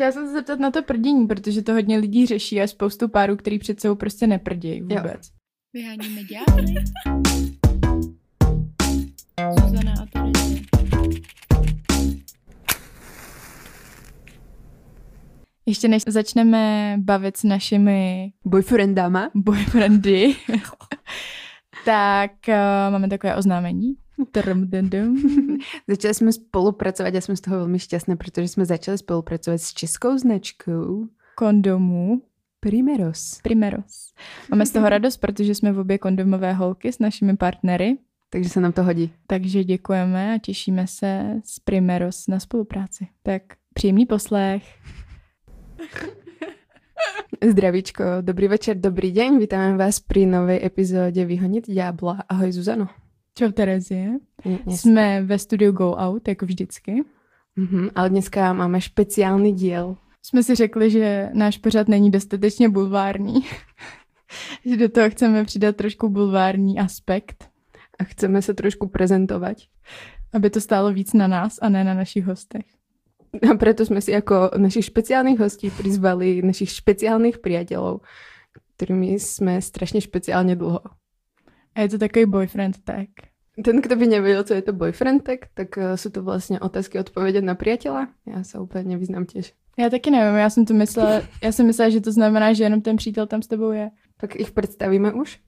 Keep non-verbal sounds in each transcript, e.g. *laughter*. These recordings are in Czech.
Chtěla jsem se zeptat na to prdění, protože to hodně lidí řeší a spoustu párů, který před sebou prostě neprdějí vůbec. Jo. Vyháníme ďábly. Zuzana a Terezie. Ještě než začneme bavit s našimi Boyfriendama. boyfriendy, *laughs* tak uh, máme takové oznámení. *laughs* Začali jsme spolupracovat a jsme z toho velmi šťastné, protože jsme začali spolupracovat s českou značkou Kondomů Primeros. Primeros. Máme z toho *laughs* radost, protože jsme v obě kondomové holky s našimi partnery, Takže se nám to hodí. takže děkujeme a těšíme se s Primeros na spolupráci. Tak příjemný poslech. *laughs* Zdravíčko, dobrý večer, dobrý deň, vítame vás pri novej epizóde Vyhoniť diabla. Ahoj Zuzano. Čau Terezie. Dnes. Jsme ve studiu Go Out, jako vždycky. Mhm, ale dneska máme špeciálny diel. Jsme si řekli, že náš pořad není dostatečně bulvární. *laughs* že do toho chceme přidat trošku bulvární aspekt, A chceme sa trošku prezentovať. aby to stálo víc na nás a ne na našich hostech. A preto sme si ako našich špeciálnych hostí prizvali našich špeciálnych priateľov, ktorými sme strašne špeciálne dlho. A je to takový boyfriend tag. Ten, kto by nevedel, co je to boyfriend, tak, tak eh, sú to vlastne otázky odpovede na priateľa. Ja sa úplne nevyznám tiež. Já taky nevím, já jsem to myslela, já jsem myslela, že to znamená, že jenom ten přítel tam s tebou je. Tak ich predstavíme už?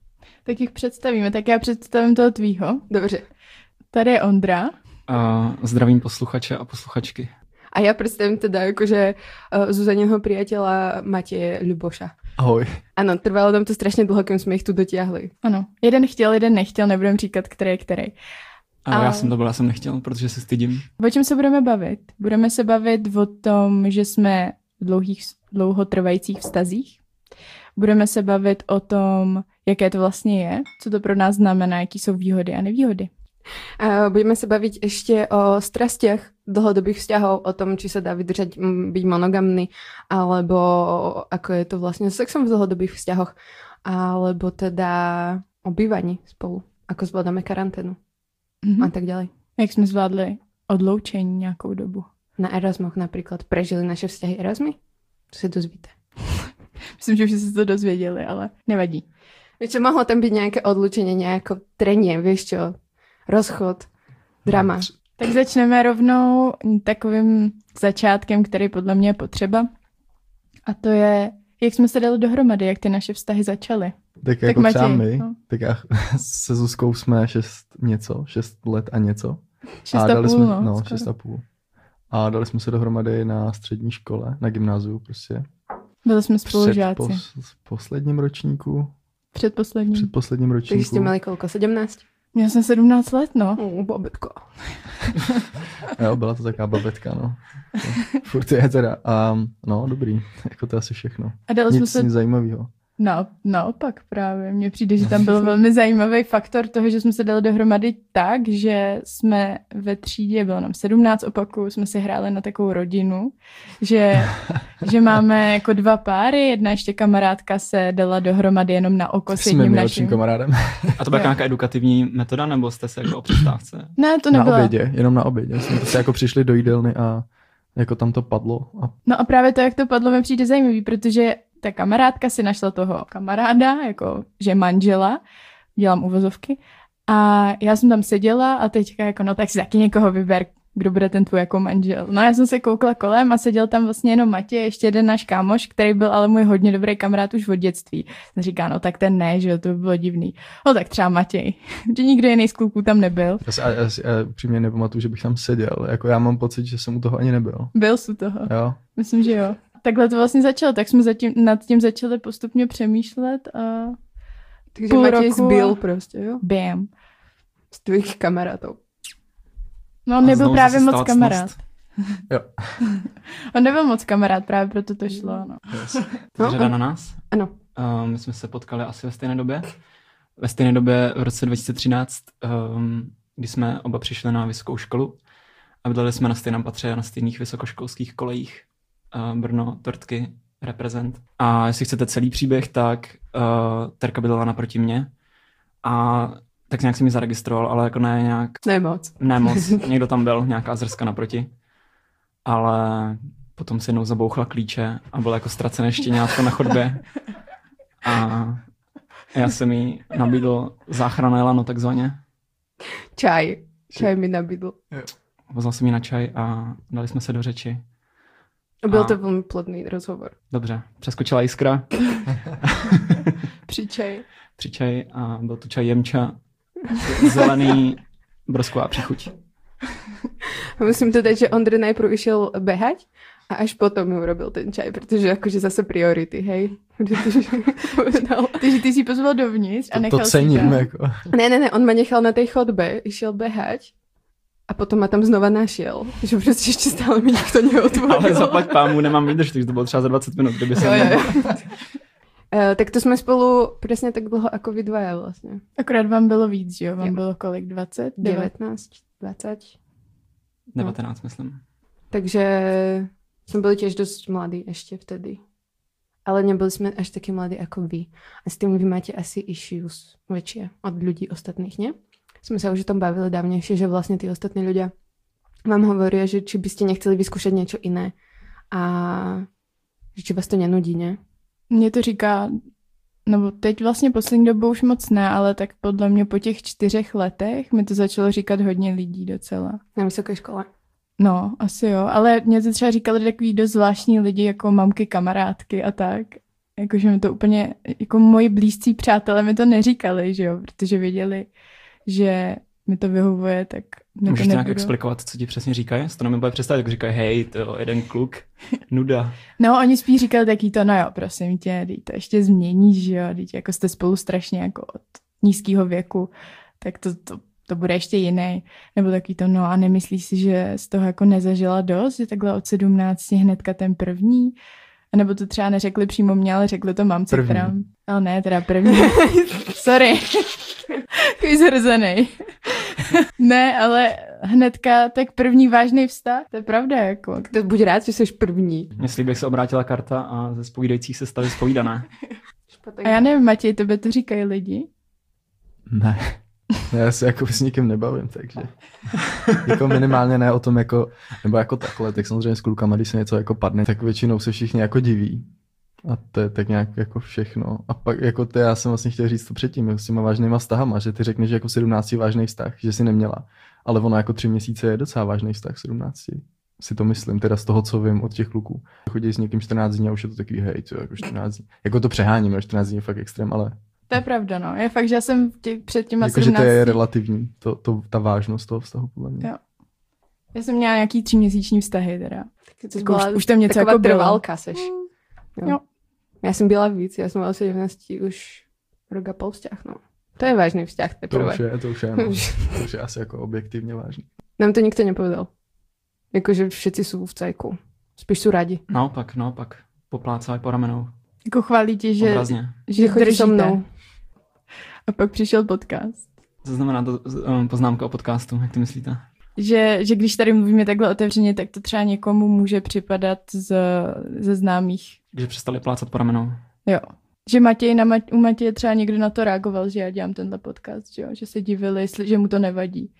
Tak jich představíme, tak já představím toho tvýho. Dobře. Tady je Ondra. A zdravím posluchače a posluchačky. A ja predstavím teda akože uh, Zuzaninho priateľa Mateje Ľuboša. Ahoj. Áno, trvalo nám to strašne dlho, kým sme ich tu dotiahli. Ano, jeden chtěl, jeden nechtěl, nebudem říkat, který je který. A A- já jsem to byl, já jsem nechtěl, protože se stydím. O čem se budeme bavit? Budeme se bavit o tom, že jsme v dlouhých, dlouhotrvajících vztazích. Budeme se bavit o tom, jaké to vlastně je, co to pro nás znamená, jaký jsou výhody a nevýhody. A budeme sa baviť ešte o strastiach dlhodobých vzťahov, o tom, či sa dá vydržať mm, byť monogamný, alebo ako je to vlastne s sexom v dlhodobých vzťahoch, alebo teda o bývaní spolu, ako zvládame karanténu Mhm. a tak ďalej. Jak jsme zvládli odloučení nějakou dobu. Na Erasmoch napríklad prežili naše vzťahy Erasmy? To si dozvíte. *laughs* Myslím, že už jste se to dozvěděli, ale nevadí. Čo, mohlo tam byť nejaké odlučenie, nejako trenie, vieš čo, rozchod, drama. Tak začneme rovnou takovým začátkem, který podle mě je potřeba. A to je, jak jsme se dali dohromady, jak ty naše vztahy začaly. Tak jako Matěj, třeba my, no. tak já *laughs* se Zuzkou jsme šest něco, šest let a něco. Šest a a dali půl, jsme, no, no skoro. šest a půl. A dali jsme se dohromady na střední škole, na gymnáziu prostě. Byli jsme Před spolužáci. pos, posledním ročníku, Předposlední. před posledním Takže ročníku. ste mali koľko? 17? Měl jsem 17 let, no. Mm, bobetko. *laughs* Jo, byla to taková babetka, no. Furt je teda. A no, dobrý, jako to asi všechno. A dali jsme Nic, se nic zajímavého. No, naopak právě. Mně přijde, že tam byl velmi zajímavý faktor toho, že jsme se dali dohromady tak, že jsme ve třídě, bylo nám 17 opaků, jsme si hráli na takovou rodinu, že, *laughs* že máme jako dva páry, jedna ještě kamarádka se dala dohromady jenom na oko s jedním naším. kamarádem. A to byla nějaká edukativní metoda, nebo jste se jako o přestávce? Ne, to Na nebyla. obědě, jenom na obědě. Jsme prostě jako přišli do jídelny a jako tam to padlo. A No a právě to, jak to padlo, mi přijde zajímavý, protože ta kamarádka si našla toho kamaráda, jako že manžela, dělám uvozovky, a já jsem tam seděla a teďka jako, no tak si taky někoho vyber, kdo bude ten tvůj jako manžel. No já jsem se koukla kolem a seděl tam vlastně jenom Matěj, ještě jeden náš kámoš, který byl ale můj hodně dobrý kamarád už od dětství. Jsem říká, no tak ten ne, že jo, to by bylo divný. No tak třeba Matěj, *laughs* že nikdo jiný z kluků tam nebyl. já si, já, já, si- já upřímně nepamatuju, že bych tam seděl. Jako já mám pocit, že jsem u toho ani nebyl. Byl jsi u toho. Jo. Myslím, že jo. Takhle to vlastně začalo, tak jsme zatím, nad tím začali postupně přemýšlet a Takže Půl Matej roku zbil a- prostě, jo? bam. Z tvojich kamarátov. No on nebyl právě moc stala kamarád. Jo. *laughs* On nebyl moc kamarád, právě proto to šlo, no. Yes. No, Řada a- na nás. Ano. Uh, my jsme se potkali asi ve stejné době. Ve stejné době v roce 2013, um, kdy jsme oba přišli na vysokou školu a bydleli jsme na stejném patře a na stejných vysokoškolských kolejích. Uh, Brno, Tortky, reprezent. A jestli chcete celý příběh, tak uh, Terka bydlela naproti mě a tak nějak jsem mi zaregistroval, ale jako ne nějak Ne moc. ne moc, *laughs* někdo tam byl, nějaká zrska naproti. Ale potom si jednou zabouchla klíče a bylo jako ztracené štěňátko na chodbě. A já jsem jí nabídl záchranné lano takzvaně. Čaj. Čaj mi nabídl. Pozval jsem jí na čaj a dali jsme se do řeči. Byl A- to velmi plodný rozhovor. Dobře, přeskočila jiskra Při čaji. při čaji a byl to čaj jemča, zelený, brosková příchuť. Musím dodať, že Ondra najprv išiel behať a až potom mi urobil ten čaj, protože jakože zase priority, hej. Takže ty si pozval dovnitř a To, nechal to si cením, tam. jako. Ne, ne, ne, on ma nechal na tej chodbe, išiel behať a potom ma tam znova našiel. Že prostě ještě stále mi nikto neotvoril. Ale zaplať pámu, nemám výdrž, takže to bylo třeba za 20 minut, kdyby Jo, jsem... jo, jo. Eh, tak to jsme spolu přesně tak dlouho jako vy dvaja vlastně. Akorát vám bylo víc, že jo? Vám Jo. bylo kolik? 20? 9? 19, 20. 19, myslím. Takže jsme byli těž dost mladí ještě vtedy. Ale nebyli jsme až taky mladí jako vy. A s tím vy máte asi issues väčšie od ľudí ostatných, ne? Jsme se už o tom bavili dávnejšie, že vlastně ty ostatní ľudia vám hovoria, že či byste nechceli vyskúšať niečo iné a že či vás to nenudí, ne? Mně to říká, nebo teď vlastně poslední dobou už moc ne, ale tak podle mě po těch čtyřech letech mi to začalo říkat hodně lidí docela. Na vysoké škole. No, asi jo, ale mě to třeba říkali takový dost zvláštní lidi, jako mamky, kamarádky a tak. Jakože mi to úplně, jako moji blízcí přátelé mi to neříkali, že jo, protože věděli, že mi to vyhovuje, tak mi Můžeš to nějak explikovat, co ti přesně říkají? To nemůžu představit, jak říkají, hej, to jeden kluk, *laughs* nuda. No, oni spíš říkali taky to, no jo, prosím tě, teď to ještě změníš, že jo, teď jako jste spolu strašně jako od nízkého věku, tak to, to, to bude ještě jiný. Nebo taky to, no a nemyslíš si, že z toho jako nezažila dost, že takhle od 17 hnedka ten první? A nebo to třeba neřekli přímo mě, ale řekli to mamce, První. která... Ale ne, teda první. *laughs* Sorry. *laughs* Takový zhrzený. *laughs* ne, ale hnedka tak první vážný vztah, to je pravda, jako. To buď rád, že jsi první. Slíbí, jak se obrátila karta a ze spovídajících se staly spovídané. A já nevím, Matěj, tebe to říkají lidi? Ne. Já se jako s nikým nebavím, takže jako minimálně ne o tom jako, nebo jako takhle, tak samozřejmě s klukama, když se něco jako padne, tak většinou se všichni jako diví. A to je tak nějak jako všechno. A pak jako to já jsem vlastně chtěl říct to předtím, jako s těma vážnýma vztahama, že ty řekneš, že jako v 17 vážný vztah, že si neměla. Ale ono jako tři měsíce je docela vážný vztah v 17. Si to myslím, teda z toho, co vím od těch kluků. Chodí s někým 14 dní a už je to takový hej, co jako 14 dní. Jako to přeháním, jo, 14 dní je fakt extrém, ale To je pravda, no. Je fakt, že já jsem tě, před těma Jakože 17... to je relativní, to, to, ta vážnost toho vztahu, podle mě. Jo. Já jsem měla nějaký tříměsíční vztahy teda. To Jako už, už to něco taková jako trvalka seš. Jo. Jo. Já jsem byla víc, já jsem mala 17 už rok a pol vzťah, no. To je vážný vzťah To teprve. už je, to už je, no. *laughs* to už je asi jako objektivně vážný. Nám to nikto nepovedal. Jakože všetci jsou v cajku. Spíš jsou rádi. Naopak, naopak. Poplácají po ramenou. Jako chválí tě, že, Obrazně. že chodí držíte. so mnou. A pak přišel podcast. Co znamená to um, poznámka o podcastu, jak to myslíte? Že, že když tady mluvíme takhle otevřeně, tak to třeba někomu může připadat z, ze známých. Když přestali plácat po ramenou. Jo. Že Matěj na Mat- u Matěje třeba někdo na to reagoval, že já dělám tenhle podcast, že, jo? že se divili, jestli, že mu to nevadí.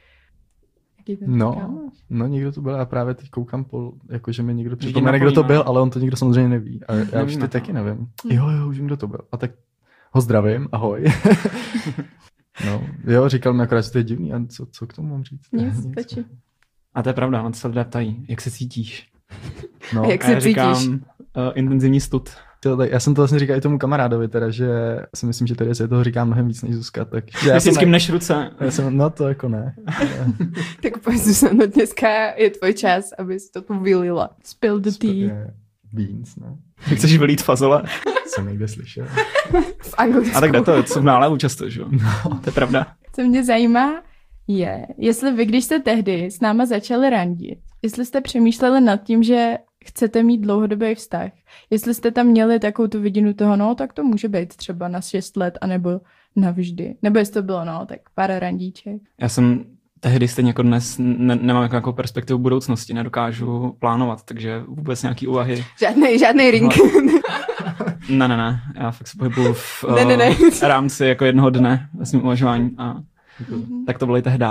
No. kámoš? No někdo to byl, já právě teď koukám, po, jako že mi někdo Že připomene, kdo to byl, ale on to nikdo samozřejmě neví. A já už to. taky nevím. Hm. Jo, jo, už vím, kdo to byl. A tak ho zdravím, ahoj. *laughs* no, jo, říkal mi akorát, že to je divný, a co, co k tomu mám říct? Nic, stačí. A to je pravda, on se lidé ptají, jak se cítíš. No, A jak A já se říkám, cítíš? uh, intenzivní stud. tak, já jsem to vlastně říkal i tomu kamarádovi, teda, že si myslím, že tady se toho říká mnohem víc než Zuzka. Tak, že já Já jsem, s kým než ruce. já jsem, no to jako ne. Tak pojď Zuzano, dneska je tvoj čas, abys to tu vylila. Spill the tea. Je Beans, no. Jak chceš vylít fazole. Jsem někde slyšel. *laughs* V Anglicku. A tak jde to, to jsou v nálevu často, že jo? No. *laughs* To je pravda. Co mě zajímá, je, jestli vy, když jste tehdy s náma začali randit, jestli jste přemýšleli nad tím, že chcete mít dlouhodobý vztah, jestli jste tam měli takovou tu vidinu toho, no, tak to může být třeba na 6 let, anebo navždy. Nebo jestli to bylo, no, tak pár randíček. Já jsem tehdy stejně jako dnes ne, nemám jako nějakou perspektivu budoucnosti, nedokážu plánovat, takže vůbec nějaký úvahy. Žádnej, žádnej ring. *laughs* *laughs* Ne, ne, ne, já fakt se pohybuju v *laughs* Ne, ne, ne. eh, rámci jako jednoho dne ve svém uvažování a tak to bylo i tehdy.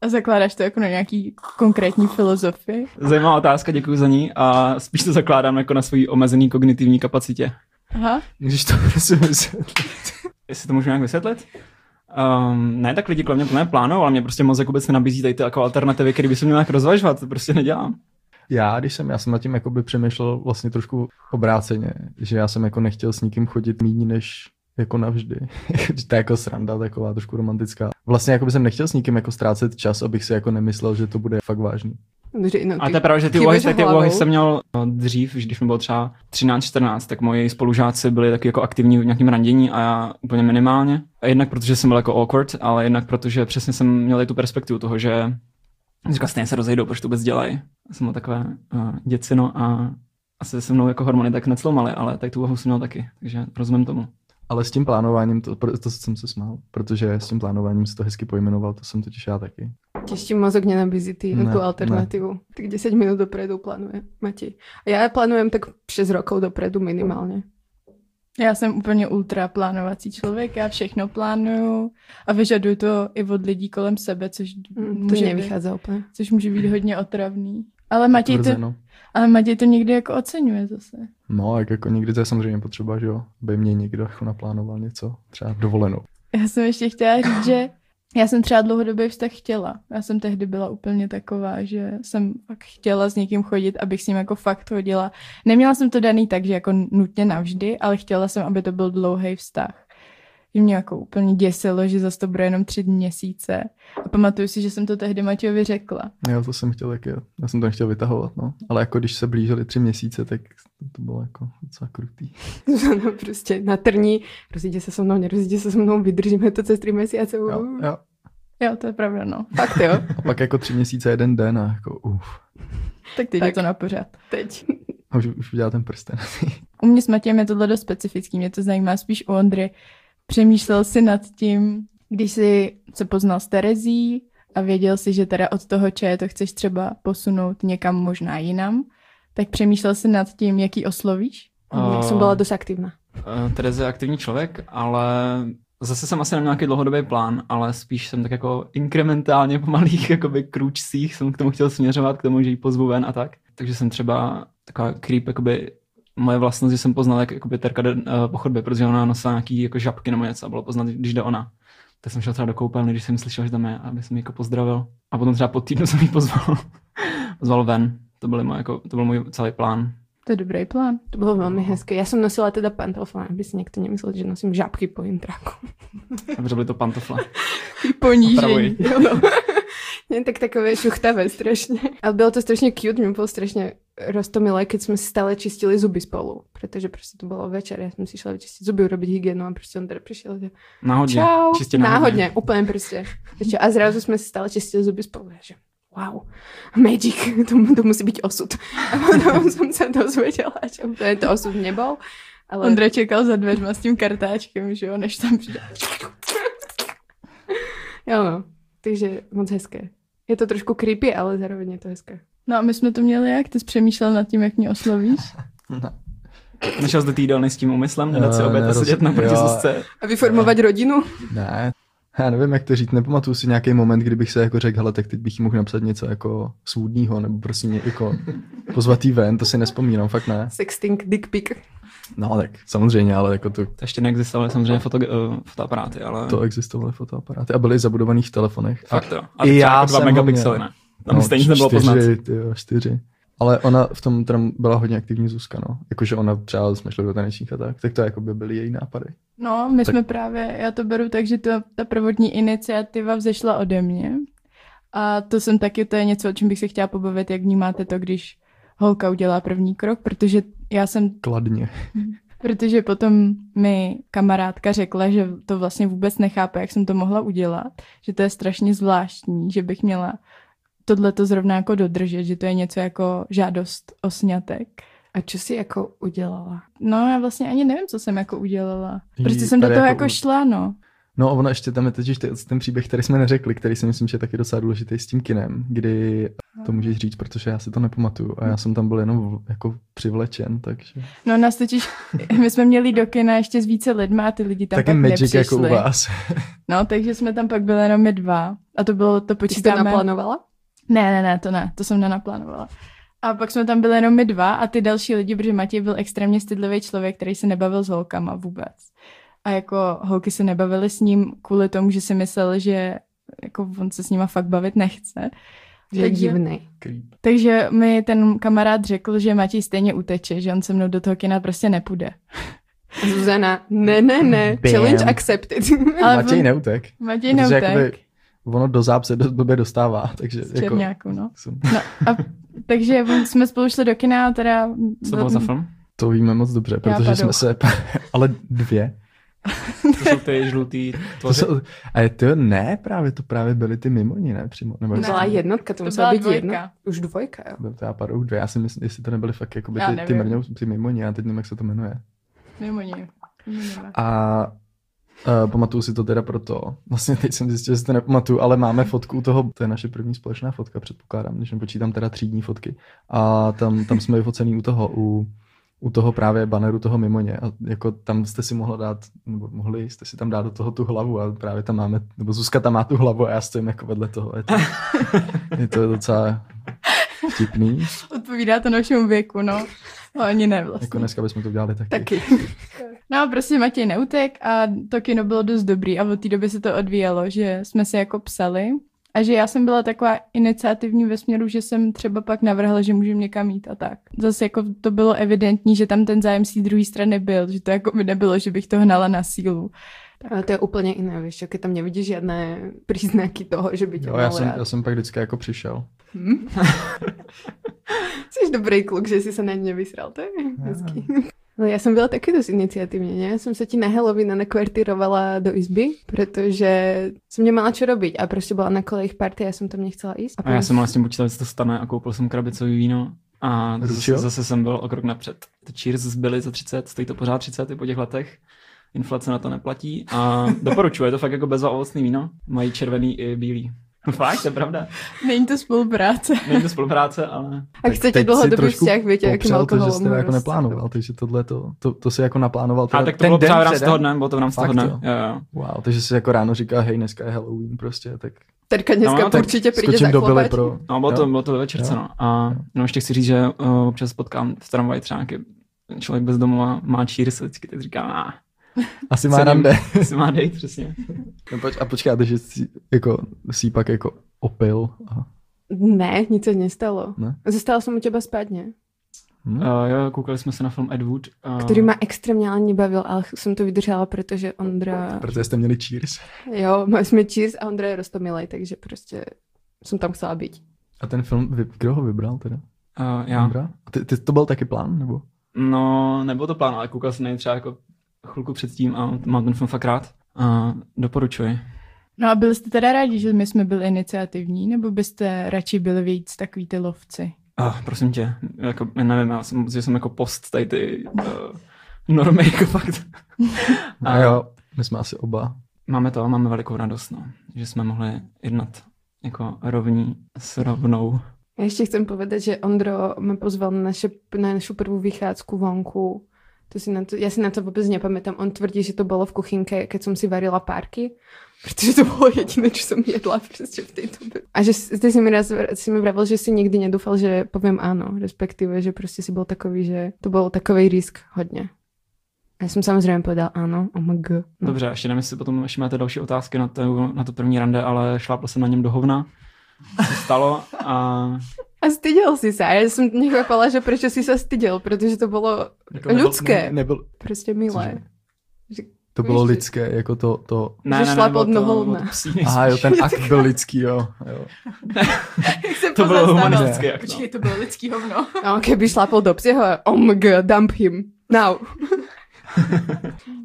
A zakládáš to jako na nějaký konkrétní filozofii? Zajímavá otázka, děkuji za ní a spíš to zakládám jako na svojí omezený kognitivní kapacitě. Aha. Můžeš to *laughs* prosím vysvětlit? Jestli to můžu nějak vysvětlit? Um, ne, tak lidi kolem mě plné plánou, ale mě prostě mozek vůbec nenabízí tady ty jako alternativy, které by se měl nějak rozvažovat, to prostě nedělám. Já, když jsem, já jsem nad tím jakoby přemýšlel vlastně trošku obráceně, že já jsem jako nechtěl s nikým chodit méně než jako navždy. *laughs* to je jako sranda taková trošku romantická. Vlastně jako by jsem nechtěl s nikým jako ztrácet čas, abych si jako nemyslel, že to bude fakt vážný. No, A to je pravda, že ty úvahy, tak ty úvahy jsem měl no, dřív, když mi bylo třeba 13-14, tak moji spolužáci byli taky jako aktivní v nějakém randění a já úplně minimálně. A jednak protože jsem byl jako awkward, ale jednak protože přesně jsem měl i tu perspektivu toho, že říkal, stejně se rozejdou, proč to vůbec dělají. Já jsem byl takové uh, děcino a asi se mnou jako hormony tak neclomaly, ale tak tu úvahu jsem měl taky, takže rozumím tomu. Ale s tím plánováním, to, to jsem se smál, protože s tím plánováním si to hezky pojmenoval, to jsem totiž já taky. Ti mozog nenabízí ty, Ne, tú alternatívu. Tak 10 minút dopredu plánuje Matej. A ja plánujem tak 6 rokov dopredu minimálne. Já jsem úplně ultra plánovací člověk, já všechno plánuju a vyžaduju to i od lidí kolem sebe, což, Mm, to může být, úplne. což může být hodně otravný. Ale Matěj, to, Tvrzeno. ale Matěj to někdy jako oceňuje zase. No, jak jako někdy to je samozřejmě potřeba, že jo, aby mě někdo jako naplánoval něco, třeba dovolenou. Já jsem ještě chtěla říct, že já jsem třeba dlouhodobě vztah chtěla. Já jsem tehdy byla úplně taková, že jsem fakt chtěla s někým chodit, abych s ním jako fakt chodila. Neměla jsem to daný tak, že jako nutně navždy, ale chtěla jsem, aby to byl dlouhý vztah. Že mě jako úplně děsilo, že zase to bude jenom tři měsíce. A pamatuju si, že jsem to tehdy Matějovi řekla. Jo, to jsem chtěl taky, já jsem to nechtěl vytahovat, no. Ale jako když se blížily tři měsíce, tak to bylo jako docela krutý. *laughs* No proste na trní, rozíde sa so mnou, nerozíde sa so mnou, vydržíme to cez 3 mesiace. Jo, jo. Jo, to je pravda, no. *laughs* Fakt jo, A pak jako tři měsíce, jeden den a jako uf. Tak teď Tak. je to na pořád. teď. A už, už udělal ten prsten. U mě s Matějem je tohle dost specifický, mě to zajímá spíš u Ondry. Přemýšlel si nad tím, když jsi se poznal s Terezí a věděl si, že teda od toho čaje to chceš třeba posunout někam možná jinam, tak přemýšlel si nad tím, jaký oslovíš? Jak som bola dosť aktívna. Uh, Tereza je aktivní člověk, ale zase jsem asi neměl nějaký dlouhodobý plán, ale spíš jsem tak jako inkrementálně po malých *laughs* jakoby krůčcích jsem k tomu chtěl směřovat, k tomu, že ji pozvu ven a tak. Takže jsem třeba taková creep, jakoby moje vlastnost, že jsem poznal, jak jakoby Terka jde uh, po chodbě, protože ona nosila nějaký jako žabky nebo něco a bylo poznat, když jde ona. Tak jsem šel třeba do koupelny, když jsem slyšel, že tam je, aby jsem ji jako pozdravil. A potom třeba po týdnu *laughs* jsem ji pozval, pozval ven. To, byly moje, jako, to byl můj celý plán. To je dobrý plán. To bolo veľmi hezké. Ja som nosila teda pantofle, aby si niekto nemyslel, že nosím žabky po intráku. Protože byly to pantofle. *laughs* Ponížení. *laughs* Nie, tak takové šuchtavé strašne. Ale bylo to strašne cute, mi bolo strašne roztomilé, keď sme si stále čistili zuby spolu. Pretože proste to bolo večer, ja som si išla vyčistiť zuby, urobiť hygienu a proste on teda prišiel, že Náhodně. čau, Čistě náhodne, úplne proste. Vieš čo, A zrazu sme si stále čistili zuby spolu. Ja, že wow, magic, to, to musí byť osud. A potom *laughs* som sa dozvedela, že úplne to osud nebol. Ale Ondra čekal za dveřma s tím kartáčkem, že jo, než tam přijde. Jo, no. Takže moc hezké. Je to trošku creepy, ale zároveň je to hezké. No a my jsme to měli jak? Ty jsi přemýšlel nad tím, jak mě oslovíš? *laughs* Nešel jsi do té jídelny s tím úmyslem, nedat si oběd a sedět na protisosce. A vyformovat rodinu? Ne, já nevím, jak to říct, nepamatuju si nějaký moment, kdybych se jako řekl, hele, tak teď bych jí mohl napsat něco jako svůdního, nebo prostě ně, jako pozvatý ven, to si nespomínám, fakt ne. Sexting dick pic. No tak samozřejmě, ale jako to, To ještě neexistovaly samozřejmě foto, uh, fotoaparáty, ale to existovaly fotoaparáty a byly zabudovaný v telefonech. A fakt jo. A I já jako dva jsem ho megapixely, měl. ne? Tam stejně nebylo čtyři, poznat. Tyjo, čtyři. Ale ona v tom teda byla hodně aktivní Zuzka, no. Jakože ona třeba jsme šli do tanečních a tak, tak to jako by byly její nápady. No, my Tak- jsme právě, já to beru tak, že ta, ta prvotní iniciativa vzešla ode mě. A to jsem taky, to je něco, o čem bych se chtěla pobavit, jak vnímáte to, když holka udělá první krok, protože já jsem, Kladně. protože potom mi kamarádka řekla, že to vlastně vůbec nechápe, jak jsem to mohla udělat, že to je strašně zvláštní, že bych měla tohle to zrovna jako dodržet, že to je něco jako žádost o sňatek. A čo si jako udělala? No já vlastně ani nevím, co jsem jako udělala. Prostě jsem do toho jako jako šla, no. No a ono ještě tam je totiž ten, ten příběh, který jsme neřekli, který si myslím, že je taky docela důležitý s tím kinem, kdy To můžeš říct, protože já si to nepamatuju a já jsem tam byl jenom jako přivlečen, takže... No nás totiž, *laughs* my jsme měli do kina ještě s více lidma a ty lidi tam Taky pak magic nepřišli. jako u vás. No, takže jsme tam pak byli jenom my dva. A to bylo, to Ty jsi to počítáme... naplánovala? Ne, ne, ne, to ne, to jsem nenaplánovala. A pak jsme tam byli jenom my dva a ty další lidi, protože Matěj byl extrémně stydlivý člověk, který se nebavil s holkama vůbec. A jako holky se nebavily s ním kvůli tomu, že si myslel, že jako on se s nima fakt bavit nechce. Že je Takže- divný. Creep. Takže mi ten kamarád řekl, že Matěj stejně uteče, že on se mnou do toho kina prostě nepůjde. *laughs* Zuzana, ne, ne, ne, Bam. challenge accepted. *laughs* Ale Matěj neutek. Matěj Protože neutek. jakoby ono do záp se dost blbě dostává, takže Z jako... Černáku, no. jsem- no a, takže jsme spolu šli do kina a teda... Co to bylo za film? To víme moc dobře, protože jsme se... *laughs* Ale dvě. To jsou ty žlutý To jsou, a to ne, právě to právě byly ty mimoni, ne? Přímo, nebo To jak byla se- jednotka, to, To musela byla být dvojka. jedna. Už dvojka, jo. Byl to já padou dvě, já si myslím, jestli to nebyly fakt jako by Já ty, ty, mrňou, ty mimoni, já teď nevím, jak se to jmenuje. Mimo ní. Mimo ní. A uh, pamatuju si to teda proto, vlastně teď jsem zjistil, že si to nepamatuju, ale máme fotku u toho, to je naše první společná fotka, předpokládám, když nepočítám teda třídní fotky. A tam, tam jsme vyfocený u toho, u, u toho právě banneru toho mimoně. A jako tam jste si mohla dát, nebo mohli jste si tam dát do toho tu hlavu a právě tam máme, nebo Zuzka tam má tu hlavu a já stojím jako vedle toho. Je to, je to docela vtipný. *laughs* Odpovídá to našemu věku, no. No, ani ne vlastně. Jako dneska bychom to udělali taky. Taky. No prostě Matěj neutek a to kino bylo dost dobrý a od té doby se to odvíjelo, že jsme se jako psali a že já jsem byla taková iniciativní ve směru, že jsem třeba pak navrhla, že můžeme někam jít a tak. Zase jako to bylo evidentní, že tam ten zájem z té druhé strany byl, že to jako by nebylo, že bych to hnala na sílu. Ale to je úplně jiné, víš, keď tam nevidíš žádné příznaky toho, že by tě Jo, já, jsem, rád. já jsem pak vždycky jako přišel. Hm? *laughs* Jsi dobrý kluk, že jsi se na ně vysral, to je hezký. No já jsem byla taky dost iniciativně, ne? Já jsem se ti na Halloween nakvartirovala do izby, protože jsem neměla čo robiť a prostě byla na kolejích party a já jsem tam nechcela jít. A já jsem vlastně počítal, že se to stane a koupil jsem krabicový víno a zase, zase jsem byl o krok napřed. To Cheers zbyly za 30, stojí to pořád 30 i po těch letech. Inflace na to neplatí a doporučuji, je to fakt jako bezovocný víno. Mají červený i bílý. *laughs* Fakt, to je pravda. Není to spolupráce. Není to spolupráce, ale A chcete dlouhodobý vzťah, víte, popřel to, že jste jako neplánoval, takže tohle to, to, to si jako naplánoval teda a tak to ten bylo den právě v toho dne, bylo to v rámci toho dne. jo? Jo, jo. Wow, takže si jako ráno říká, hej, dneska je Halloween prostě, tak Terka dneska No, no, tak určitě přijde skočím do pro... No, bylo to, bylo to ve večerce, no. A no, ještě chci říct, že uh, občas potkám v tramvaji třeba nějaký člověk bez domova má vždycky tak říká, ah, *laughs* Asi má rande. *laughs* si má dejt, přesně. No, poč, a počkáte, že si, jako, si ji pak jako opil. A, Ne, nic se nestalo. Ne? Zastala jsem u těba spát, ne? hm? Uh, jo, koukali jsme se na film Ed Wood. Uh, Který ma extrémně ale nebavil, ale jsem to vydržela, protože Ondra... Protože jste měli cheers. Jo, mali jsme cheers a Ondra je rostomilej, takže prostě jsem tam chcela být. A ten film, vy, kdo ho vybral teda? Uh, já. Ondra? A ty, ty, to byl taky plán, nebo? No, nebyl to plán, ale koukal jsem na třeba jako chvilku předtím a mám ten film fakt rád. A doporučuji. No a byli jste teda rádi, že my jsme byli iniciativní, nebo byste radši byli víc takový ty lovci? Ah, prosím tě, jako, já nevím, já jsem, že jsem jako post tady ty uh, normy, jako fakt. *laughs* A jo, my jsme asi oba. Máme to, máme velikou radost, no, že jsme mohli jednat jako rovní s rovnou. Já ještě chcem povedať, že Ondro mě pozval na, naše, na našu prvú vychádzku vonku. To si na to, ja si na to vôbec nepamätám. On tvrdí, že to bolo v kuchynke, keď som si varila párky, protože to bolo jediné, čo som jedla prostě v tej dobe. A že ty si mi raz si mi vravil, že si nikdy nedúfal, že poviem áno, respektíve, že prostě si bol takový, že to bol takový risk hodně. A já jsem samozřejmě povedal áno, omg. No. Dobře, ještě nevím, jestli potom ještě máte další otázky na to, na to první rande, ale šlápl jsem na něm do hovna. Co stalo a A styděl si se. A já jsem nechápala, že proč si se styděl, protože to bylo Jako Ľudské. Ne, nebyl, prostě milé. Cože? Že to bylo Víš, že- lidské, jako to, to... ne, Že ne, ne, šlap bylo od to- nohou bylo na- to psí Aha, jo, ten *laughs* akt byl lidský, jo. jo. *laughs* To bylo humanistické, jak no. Počkej, to bylo lidský hovno. *laughs* No, keby šlapol do psieho, omg, dump him. Now.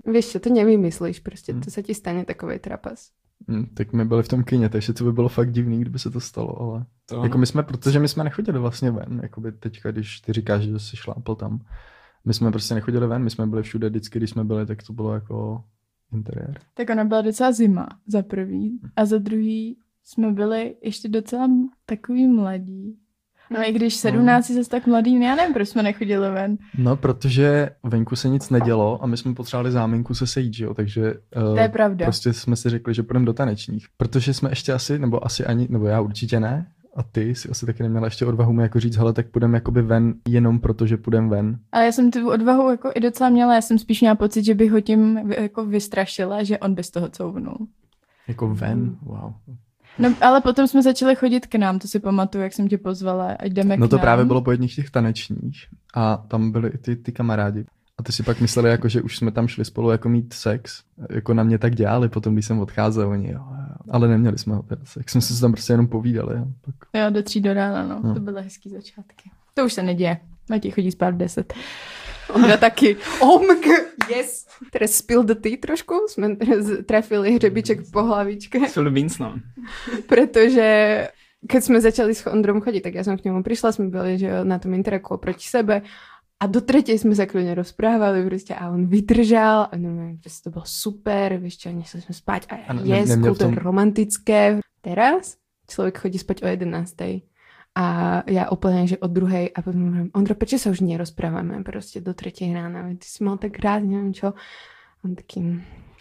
Víš čo, to nevymyslíš, prostě to se ti stane takový trapas. Hm, tak my byli v tom kině, takže to by bylo fakt divný, kdyby se to stalo, ale... To, Jako my jsme, protože my jsme nechodili vlastně ven, jakoby teďka, když ty říkáš, že jsi šlápl tam. My jsme prostě nechodili ven, my jsme byli všude, vždycky, když jsme byli, tak to bylo jako interiér. Tak ona byla docela zima za prvý a za druhý jsme byli ještě docela takový mladí. No i když 17 zase tak mladý, já nevím, proč jsme nechodili ven. No, protože venku se nic nedělo a my jsme potřebovali záminku se sejít, že jo, takže uh, To je pravda. prostě jsme si řekli, že půjdeme do tanečních. Protože jsme ještě asi, nebo asi ani, nebo já určitě ne, a ty si asi taky neměla ještě odvahu mi jako říct, hele, tak půjdeme jakoby ven jenom proto, že půjdeme ven. Ale já jsem tu odvahu jako i docela měla, já jsem spíš měla pocit, že bych ho tím jako vystrašila, že on bez toho couvnul. Jako ven, wow. No, ale potom jsme začali chodit k nám, to si pamatuju, jak jsem tě pozvala, ať jdeme No k to nám. právě bylo po jedných těch tanečních a tam byli i ty, ty kamarádi. A ty si pak mysleli, jako, že už jsme tam šli spolu jako mít sex. Jako na mě tak dělali potom, když jsem odcházel, oni jo, jo. Ale neměli jsme ho teda sex, jsme si tam prostě jenom povídali. A pak... Jo, do tří do rána, no. No. To byly hezký začátky. To už se neděje. Matěj chodí spát v 10. Ondra taky. Oh my god, yes. Teraz spill the tea trošku, jsme teraz trafili hřebiček po hlavičke, Phil Beans, no. pretože keď sme začali s Ondrom chodiť, tak ja som k nemu prišla, sme byli že na tom interaku proti sebe a do tretej sme sa kľudne rozprávali prostě a on vydržal a normálne prostě to bylo super, vieš čo, nešli sme spať a A ne- to je romantické. Teraz človek chodí spať o 11. A já úplně, že od druhé a potom hovorím, Ondro, prečo sa už nerozprávame prostě do třetí rána, ty si mal tak rád, nevím čo. On taký,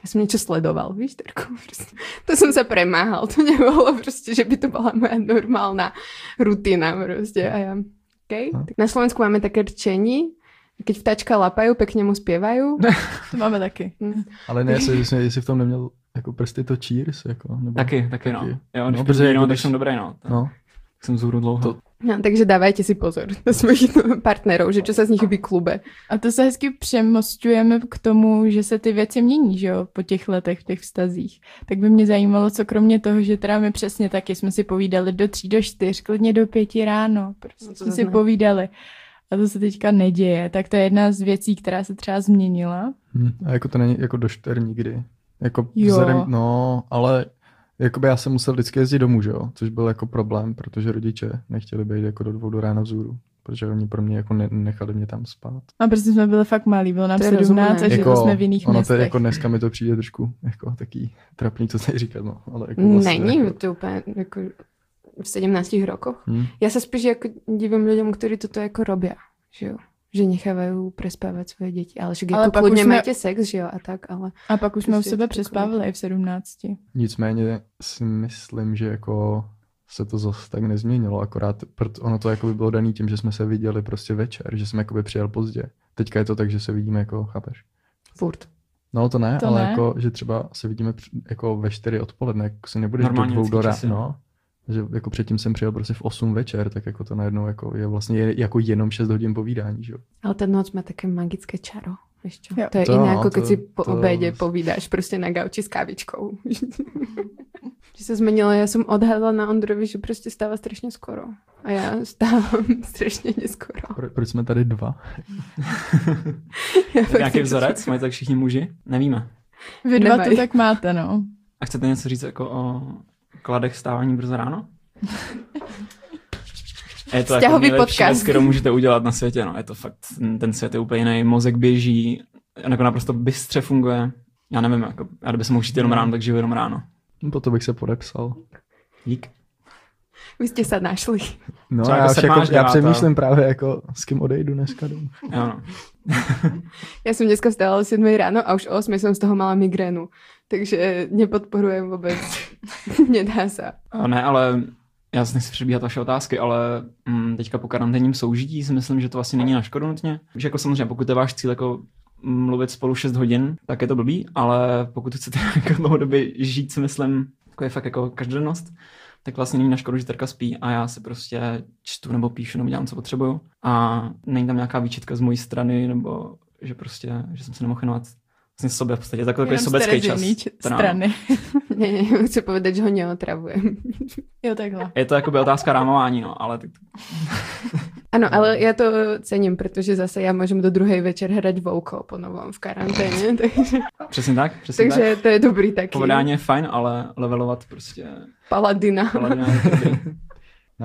ja som niečo sledoval, víš, Terku, *laughs* prostě. To som sa premáhal, to nebolo prostě, že by to bola moja normálna rutina prostě. A ja, okay. No. Tak na Slovensku máme také rčení, keď vtačka lapajú, pekne mu spievajú. *laughs* To máme taky. Hm. Ale ne, jestli, jestli, jestli v tom neměl jako prsty to cheers, jako, nebo... Taky, taky, no. Taky. Jo, No, když protože protože jako no, když- tak jsem dobrý, no. No, Tak jsem zhůru dlouho. To- No, takže dávajte si pozor na svojich partnerov, že čo sa z nich vyklube. A to se hezky přemostujeme k tomu, že se ty věci mění, že jo, po těch letech, v těch vztazích. Tak by mě zajímalo, co kromě toho, že teda my přesně taky jsme si povídali do tří, do čtyř, klidně do pěti ráno, prostě No jsme si ne. povídali. A to se teďka neděje. Tak to je jedna z věcí, která se třeba změnila. hm. a jako to není jako do čtyř nikdy. Jako Jo. vzhledem, no, ale jakoby já jsem musel vždycky jezdit domů, že jo, což byl jako problém, protože rodiče nechtěli být jako do dvou do rána vzhůru, protože oni pro mě jako ne, nechali mě tam spát. A prostě jsme byli fakt malí, bylo nám To je 17 a žili jako, jsme v jiných ono to městech. je jako dneska mi to přijde trošku jako taký trapný, co tady říkat, no, ale jako vlastně, Není jako, to úplně jako v 17 rokoch. hm. Ja sa spíš ako divím ľuďom, ktorí toto ako robia, že jo. Že nechávajú prespávať svoje deti. Ale však Ale jako pak už jsme- majte sex, že jo, a tak, ale... A pak už jsme u sebe přespávali i v 17. Nicméně si myslím, že jako se to zase tak nezměnilo, akorát proto ono to jako by bylo daný tím, že jsme se viděli prostě večer, že jsem jako by přijel pozdě. Teďka je to tak, že se vidíme jako, chápeš? Furt. No to ne, To ale ne. jako, že třeba se vidíme jako ve čtyři odpoledne, jako se nebudeš Normální do dvou do rána, no. Že jako předtím jsem přijel prostě v 8 večer, tak jako to najednou jako je vlastně je, jako jenom 6 hodin povídání, že jo. Ale ta noc má také magické čaro. Víš čo? Jo. To je To iné, no, ako keď to- si po to- obede povídáš prostě na gauči s kávičkou. *laughs* že sa zmenilo, ja som odhadla na Ondrovi, že prostě stáva strašně skoro. A já stávám *laughs* strašně neskoro. Pro, proč jsme tady dva? *laughs* Já nějaký vzorec? Mají tak všichni muži? Nevíme. Vy dva to tak máte, no. A chcete něco říct jako o kladech stávání brzo ráno? Je to jako Vzťahový nejlepší podcast. věc, kterou můžete udělat na světě. No. Je to fakt, ten svět je úplně jiný, mozek běží, jako naprosto bystře funguje. Já nevím, jako, já kdyby se mohl žít jenom ráno, tak žiju jenom ráno. No, po to bych se podepsal. Dík. Vy ste sa našli. No Třeba já, jako už jako, já přemýšlím právě jako s kým odejdu dneska domů. Jo, no. Ja som dneska vstávala o 7 ráno a už o 8 som z toho mala migrénu. Takže nepodporujem vôbec. Nedá. *laughs* A Ne, ale já si nechci přebíhat vaše otázky, ale mm, teďka po karanténním soužití si myslím, že to asi není na škodu nutně. Že jako samozřejmě, pokud je váš cíl jako mluvit spolu 6 hodin, tak je to blbý, ale pokud chcete *laughs* jako dlouhodobě žít, si myslím, jako je fakt jako každodennost, tak vlastně není na škodu, že Terka spí a já si prostě čtu nebo píšu nebo dělám, co potřebuju. A není tam nějaká výčitka z mojí strany, nebo že prostě, že jsem se nemohl věnovat vlastně sobě v podstatě. Takový z sobecký čas. Strany. *laughs* Nie, nie, chcem povedať, že ho neotravujem. Jo, takhle. Je to jakoby otázka rámování, no, ale tak Áno, ale ja to cením, pretože zase ja môžem do druhej večer hrať Vouko po novom v karanténe, *laughs* takže, přesně tak, přesně tak. takže to je dobrý taký Povedání je fajn, ale levelovat prostě paladina. paladina je dobrý. *laughs*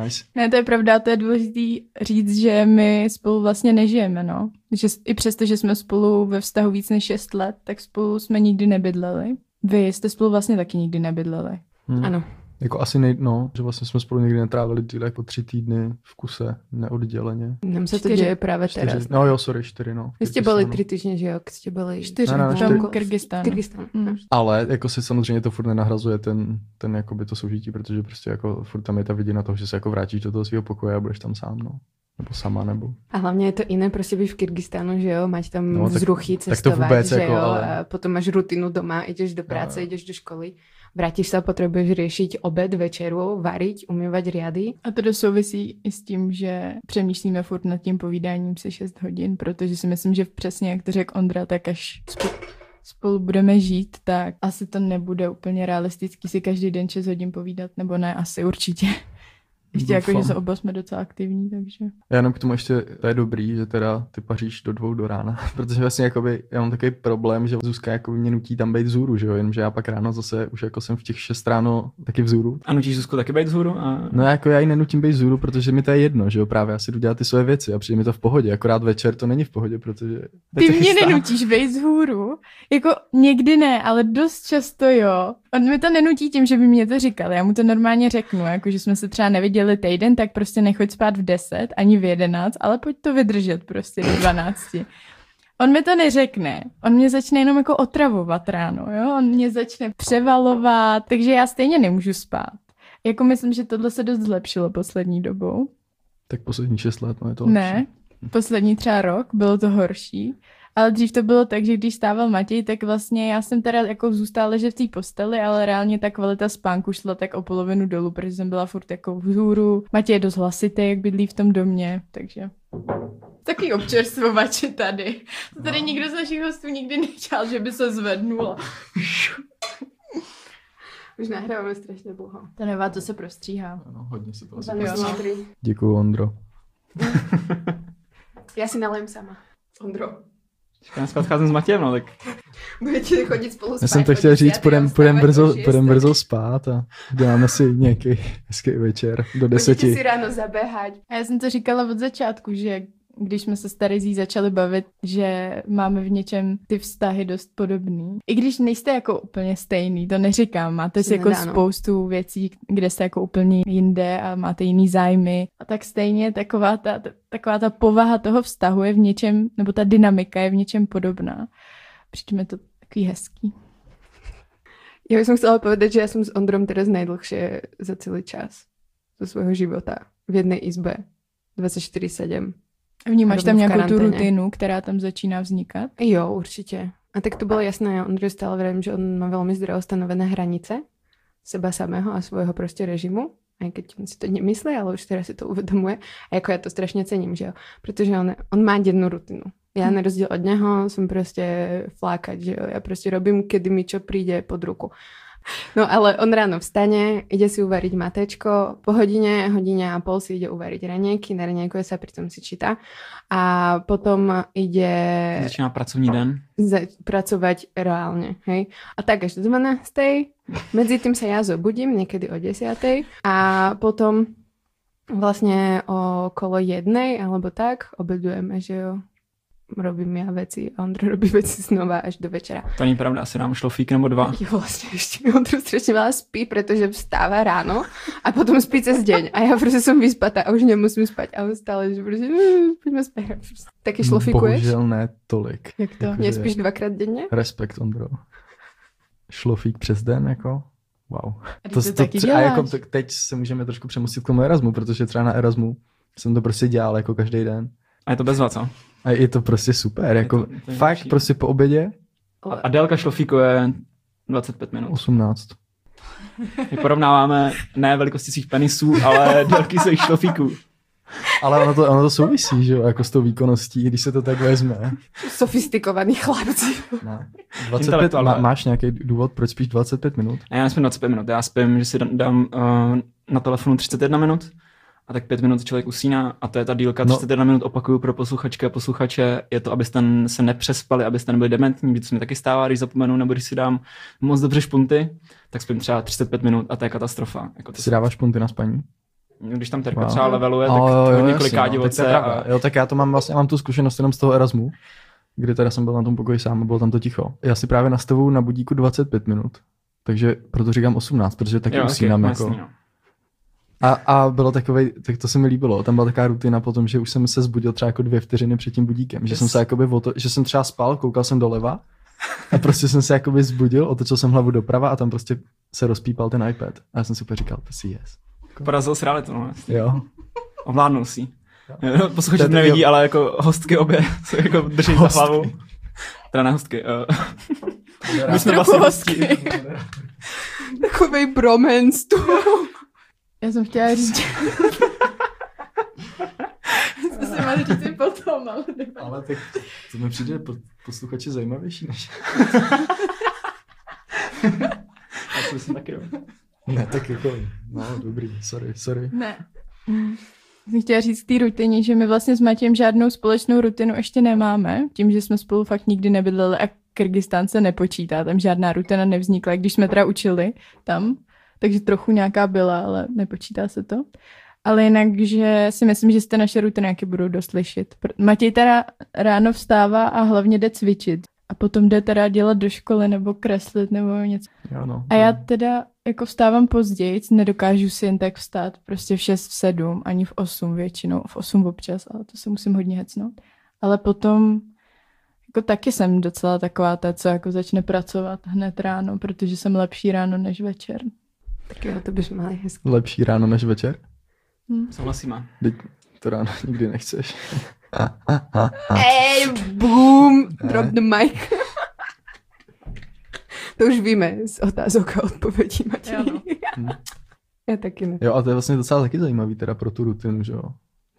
Nice. Ne, to je pravda, to je důležité říct, že my spolu vlastně nežijeme, no. Že i přesto, že jsme spolu ve vztahu víc než 6 let, tak spolu jsme nikdy nebydleli. Vy jste spolu vlastně taky nikdy nebydleli. Hm. Áno. Jako asi nej, no, že vlastně jsme spolu nikdy netrávili díl jako tři týdny v kuse, neodděleně. Nám se to Čtyři. děje právě Čtyři, teraz. no jo, sorry, čtyři, no. Vy jste byli Kyrgyzstánu. tři týdny, že jo? Jste byli... Čtyři, Ne, ne, ne, v čtyři. tom Kyrgyzstánu. Kyrgyzstánu. Mm. Ale jako si samozřejmě to furt nenahrazuje ten, ten jakoby to soužití, protože prostě jako furt tam je ta vidina toho, že se jako vrátíš do toho svého pokoje a budeš tam sám, no. Nebo sama, nebo. A hlavně je to jiné prostě být v Kyrgyzstánu, že jo, mať tam No, no, tak- vzruchy, tak to cestovat, vůbec, že jako, jo, ale- a potom máš rutinu doma, ideš do práce, jo. ideš do školy, vrátíš sa, potrebuješ riešiť obed, večeru, variť, umývať riady. A to souvisí i s tím, že přemýšlíme furt nad tím povídáním se 6 hodin, protože si myslím, že přesně jak to řekl Ondra, tak až spo- spolu budeme žít, tak asi to nebude úplně realistický si každý den 6 hodin povídat, nebo ne, asi určitě. Ještě jako, že se oba jsme docela aktivní, takže... Já jenom k tomu ještě, to je dobrý, že teda ty paříš do dvou do rána, *laughs* protože vlastně jakoby, já mám takový problém, že Zuzka jako mě nutí tam být vzhůru, že jo, jenomže já pak ráno zase už jako jsem v těch 6 ráno taky vzhůru. A nutíš Zuzku taky být vzhůru? A... No jako já ji nenutím být vzhůru, protože mi to je jedno, že jo, právě já si jdu dělat ty své věci a přijde mi to v pohodě, akorát večer to není v pohodě, protože... Ty mě nenutíš vejít z hůru. Jako někdy ne, ale dost často jo. On mi to nenutí tím, že by mě to říkal. Já mu to normálně řeknu, jako že jsme se třeba neviděli týden, tak prostě nechoď spát v 10, ani v 11, ale pojď to vydržet prostě do 12. On mi to neřekne. On mě začne jenom jako otravovat ráno, jo? On mě začne převalovat, takže já stejně nemůžu spát. Jako myslím, že tohle se dost zlepšilo poslední dobou. Tak poslední 6 let, no je to Ne, lepší. poslední třeba rok bylo to horší. Ale dřív to bylo tak, že když stával Matěj, tak vlastně já jsem teda jako zůstala ležet v té posteli, ale reálně ta kvalita spánku šla tak o polovinu dolů, protože jsem byla furt jako vzhůru. Matěj je dost hlasitý, jak bydlí v tom domě, takže... Taky občerstvovače tady. To tady nikdo z našich hostů nikdy nečal, že by se zvednul. *laughs* Už nahráváme strašně dlouho. To nevá, to se prostříhá. Ano, hodně se to asi. Děkuju, Ondro. *laughs* Já si nalém sama. Ondro. Já spát cházím s Matějem, no tak Budete chodit spolu spát. Já jsem to chtěl říct, 10. půjdem, půjdem, brzo, 6. půjdem brzo spát a děláme si nějaký hezký večer do Budete si deseti. ráno zaběhat. A já jsem to říkala od začátku, že když jsme se s Terezí začali bavit, že máme v něčem ty vztahy dost podobný. I když nejste jako úplně stejný, to neříkám, máte si jako no. spoustu věcí, kde jste jako úplně jinde a máte jiný zájmy. A tak stejně taková ta, ta- taková ta povaha toho vztahu je v něčem, nebo ta dynamika je v něčem podobná. Přijde mi to takový hezký. Ja by som chcela povedať, že ja som s Ondrom teraz najdlhšie za celý čas zo svojho života v jednej izbe 24-7. Vnímáš tam nějakou tu rutinu, která tam začíná vznikat? Jo, určite. A tak to bolo jasné, ja Ondrej stále vravím, že on má veľmi zdravo stanovené hranice seba samého a svojho proste režimu, aj keď on si to nemyslí, ale už teraz si to uvedomuje. A jako ja to strašne cením, že jo. Protože on, on má dennú rutinu. Ja na rozdiel od neho som proste flákať, že jo. Ja proste robím, kedy mi čo príde pod ruku. No ale on ráno vstane, ide si uvariť matečko, po hodine, hodine a pol si ide uvariť raňajky, naraňajkuje sa, pritom si číta a potom ide začíná pracovní den. za- pracovať reálne, hej. A tak až do 12. Medzi tým sa ja zobudím, niekedy o 10. A potom vlastne okolo jednej, alebo tak, obedujeme, že jo. Robím ja veci a Ondro robí veci znova až do večera. To není pravda, asi dám šlofík nebo dva. Jo, vlastne ešte Ondro strašne veľa spí, pretože vstáva ráno a potom spí cez deň. A ja proste som vyspatá a už nemusím spať. A on stále, že proste, "Mm, poďme spať. Taky šlofikuješ? Bohužel ne tolik. Jak to? Jakože- Nespíš dvakrát denne? Respekt, Ondro. Šlofík přes den, jako? Wow. A to, to taky děláš. a jako t- teď se můžeme trošku přemustit k tomu Erasmu, protože třeba na Erasmu jsem to prostě dělal jako každý den. A je to bezva, co? A je to prostě super, jako to- to je fakt lepší. prostě po obědě A, a délka šlofíku je 25 minut. 18. My porovnáváme ne velikosti svých penisů, ale délky svých šlofíků. Ale ono to, ono to souvisí, že jo, jako s tou výkonností, když se to tak vezme. Sofistikovaní chlapci. *laughs* Ne. 25, Intelektuálové. má, máš nějaký důvod, proč spíš 25 minut? A já nespím 25 minut, já spím, že si dám, dám uh, na telefonu 31 minut a tak 5 minut člověk usíná a to je ta dílka No. 31 minut opakuju pro posluchačky a posluchače, je to, abyste se nepřespali, abyste nebyli dementní, víc se mi taky stává, když zapomenu, nebo když si dám moc dobře špunty, tak spím třeba 35 minut a to je katastrofa. Jako to Ty si dáváš punty na spaní? Když tam terka Wow. třeba leveluje, tak Jo, jo, několik no, je divoce pravda. a Jo, tak já to mám vlastně, já mám tu zkušenost jenom z toho Erasmu, kdy teda jsem byl na tom pokoji sám a bylo tam to ticho. Já si právě nastavuju na budíku 25 minut, takže proto říkám 18, protože taky usínám no, jako... jasný, no. A, a bylo takový, tak to se mi líbilo, tam byla taková rutina potom, že už jsem se zbudil třeba jako dvě vteřiny před tím budíkem, že jsem se jakoby, o to, že jsem třeba spal, koukal jsem doleva a prostě jsem se jakoby zbudil, otočil jsem hlavu doprava a tam prostě se rozpípal ten iPad. A já jsem si úplně říkal, to si yes. Porazil s realitou, no. Jo. Ovládnul si. Jo, Posluchači To nevidí, jo. ale jako hostky obě se jako drží za Hostky. hlavu. Teda ne hostky. Uh, my jsme vlastně hostky. Takovej bromance tu. Já jsem chtěla říct, *laughs* to si máš říct i potom, ale nevadí. Ale tak to mi přijde po, posluchači zajímavější než... *laughs* Já si myslím taky. Ne, tak jako, no dobrý, sorry, sorry. Ne. Mm. Jsem chtěla říct té rutině, že my vlastně s Matějem žádnou společnou rutinu ještě nemáme, tím, že jsme spolu fakt nikdy nebydleli a Kyrgyzstán se nepočítá, tam žádná rutina nevznikla, když jsme teda učili tam, takže trochu nějaká byla, ale nepočítá se to. Ale jinak, že si myslím, že jste naše rutiny nějaké budou. Pr- Matěj teda ráno vstává a hlavně jde cvičit. A potom jde teda dělat do školy nebo kreslit nebo něco. Jo, no. A já teda jako vstávám později, nedokážu si jen tak vstát, prostě v 6, v 7, ani v 8 většinou, v 8 občas, ale to se musím hodně hecnout. Ale potom jako taky jsem docela taková ta, co jako začne pracovat hned ráno, protože jsem lepší ráno než večer. Tak jo, to bys mali hezky. Lepší ráno než večer? Souhlasíme. Teď to ráno nikdy nechceš. Ej, boom, drop the mic. to už víme z otázok a odpovědí, Matěj. Jo, no. Hm. Já taky ne. Jo, a to je vlastně docela taky zajímavý teda pro tu rutinu, že jo?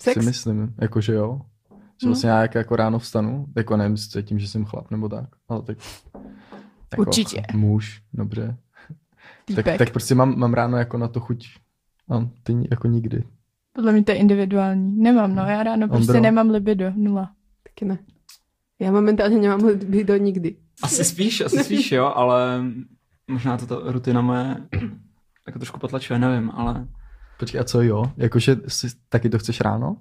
Sex? Si myslím, jakože jo. Že No. vlastně já jak jako ráno vstanu, jako nevím, jestli tím, že jsem chlap nebo tak, ale tak... Jako Určitě. Muž, dobře. Tak, tak prostě mám, mám ráno jako na to chuť. A ty jako nikdy. Podle mě to je individuální. Nemám, no, já ráno prostě Ondro? nemám libido, nula. Taky ne. Já momentálně nemám libido nikdy. Asi spíš, asi spíš, jo, ale možná toto rutina moje jako trošku potlačuje, nevím, ale Počkej, a co jo? Jakože si, taky to chceš ráno?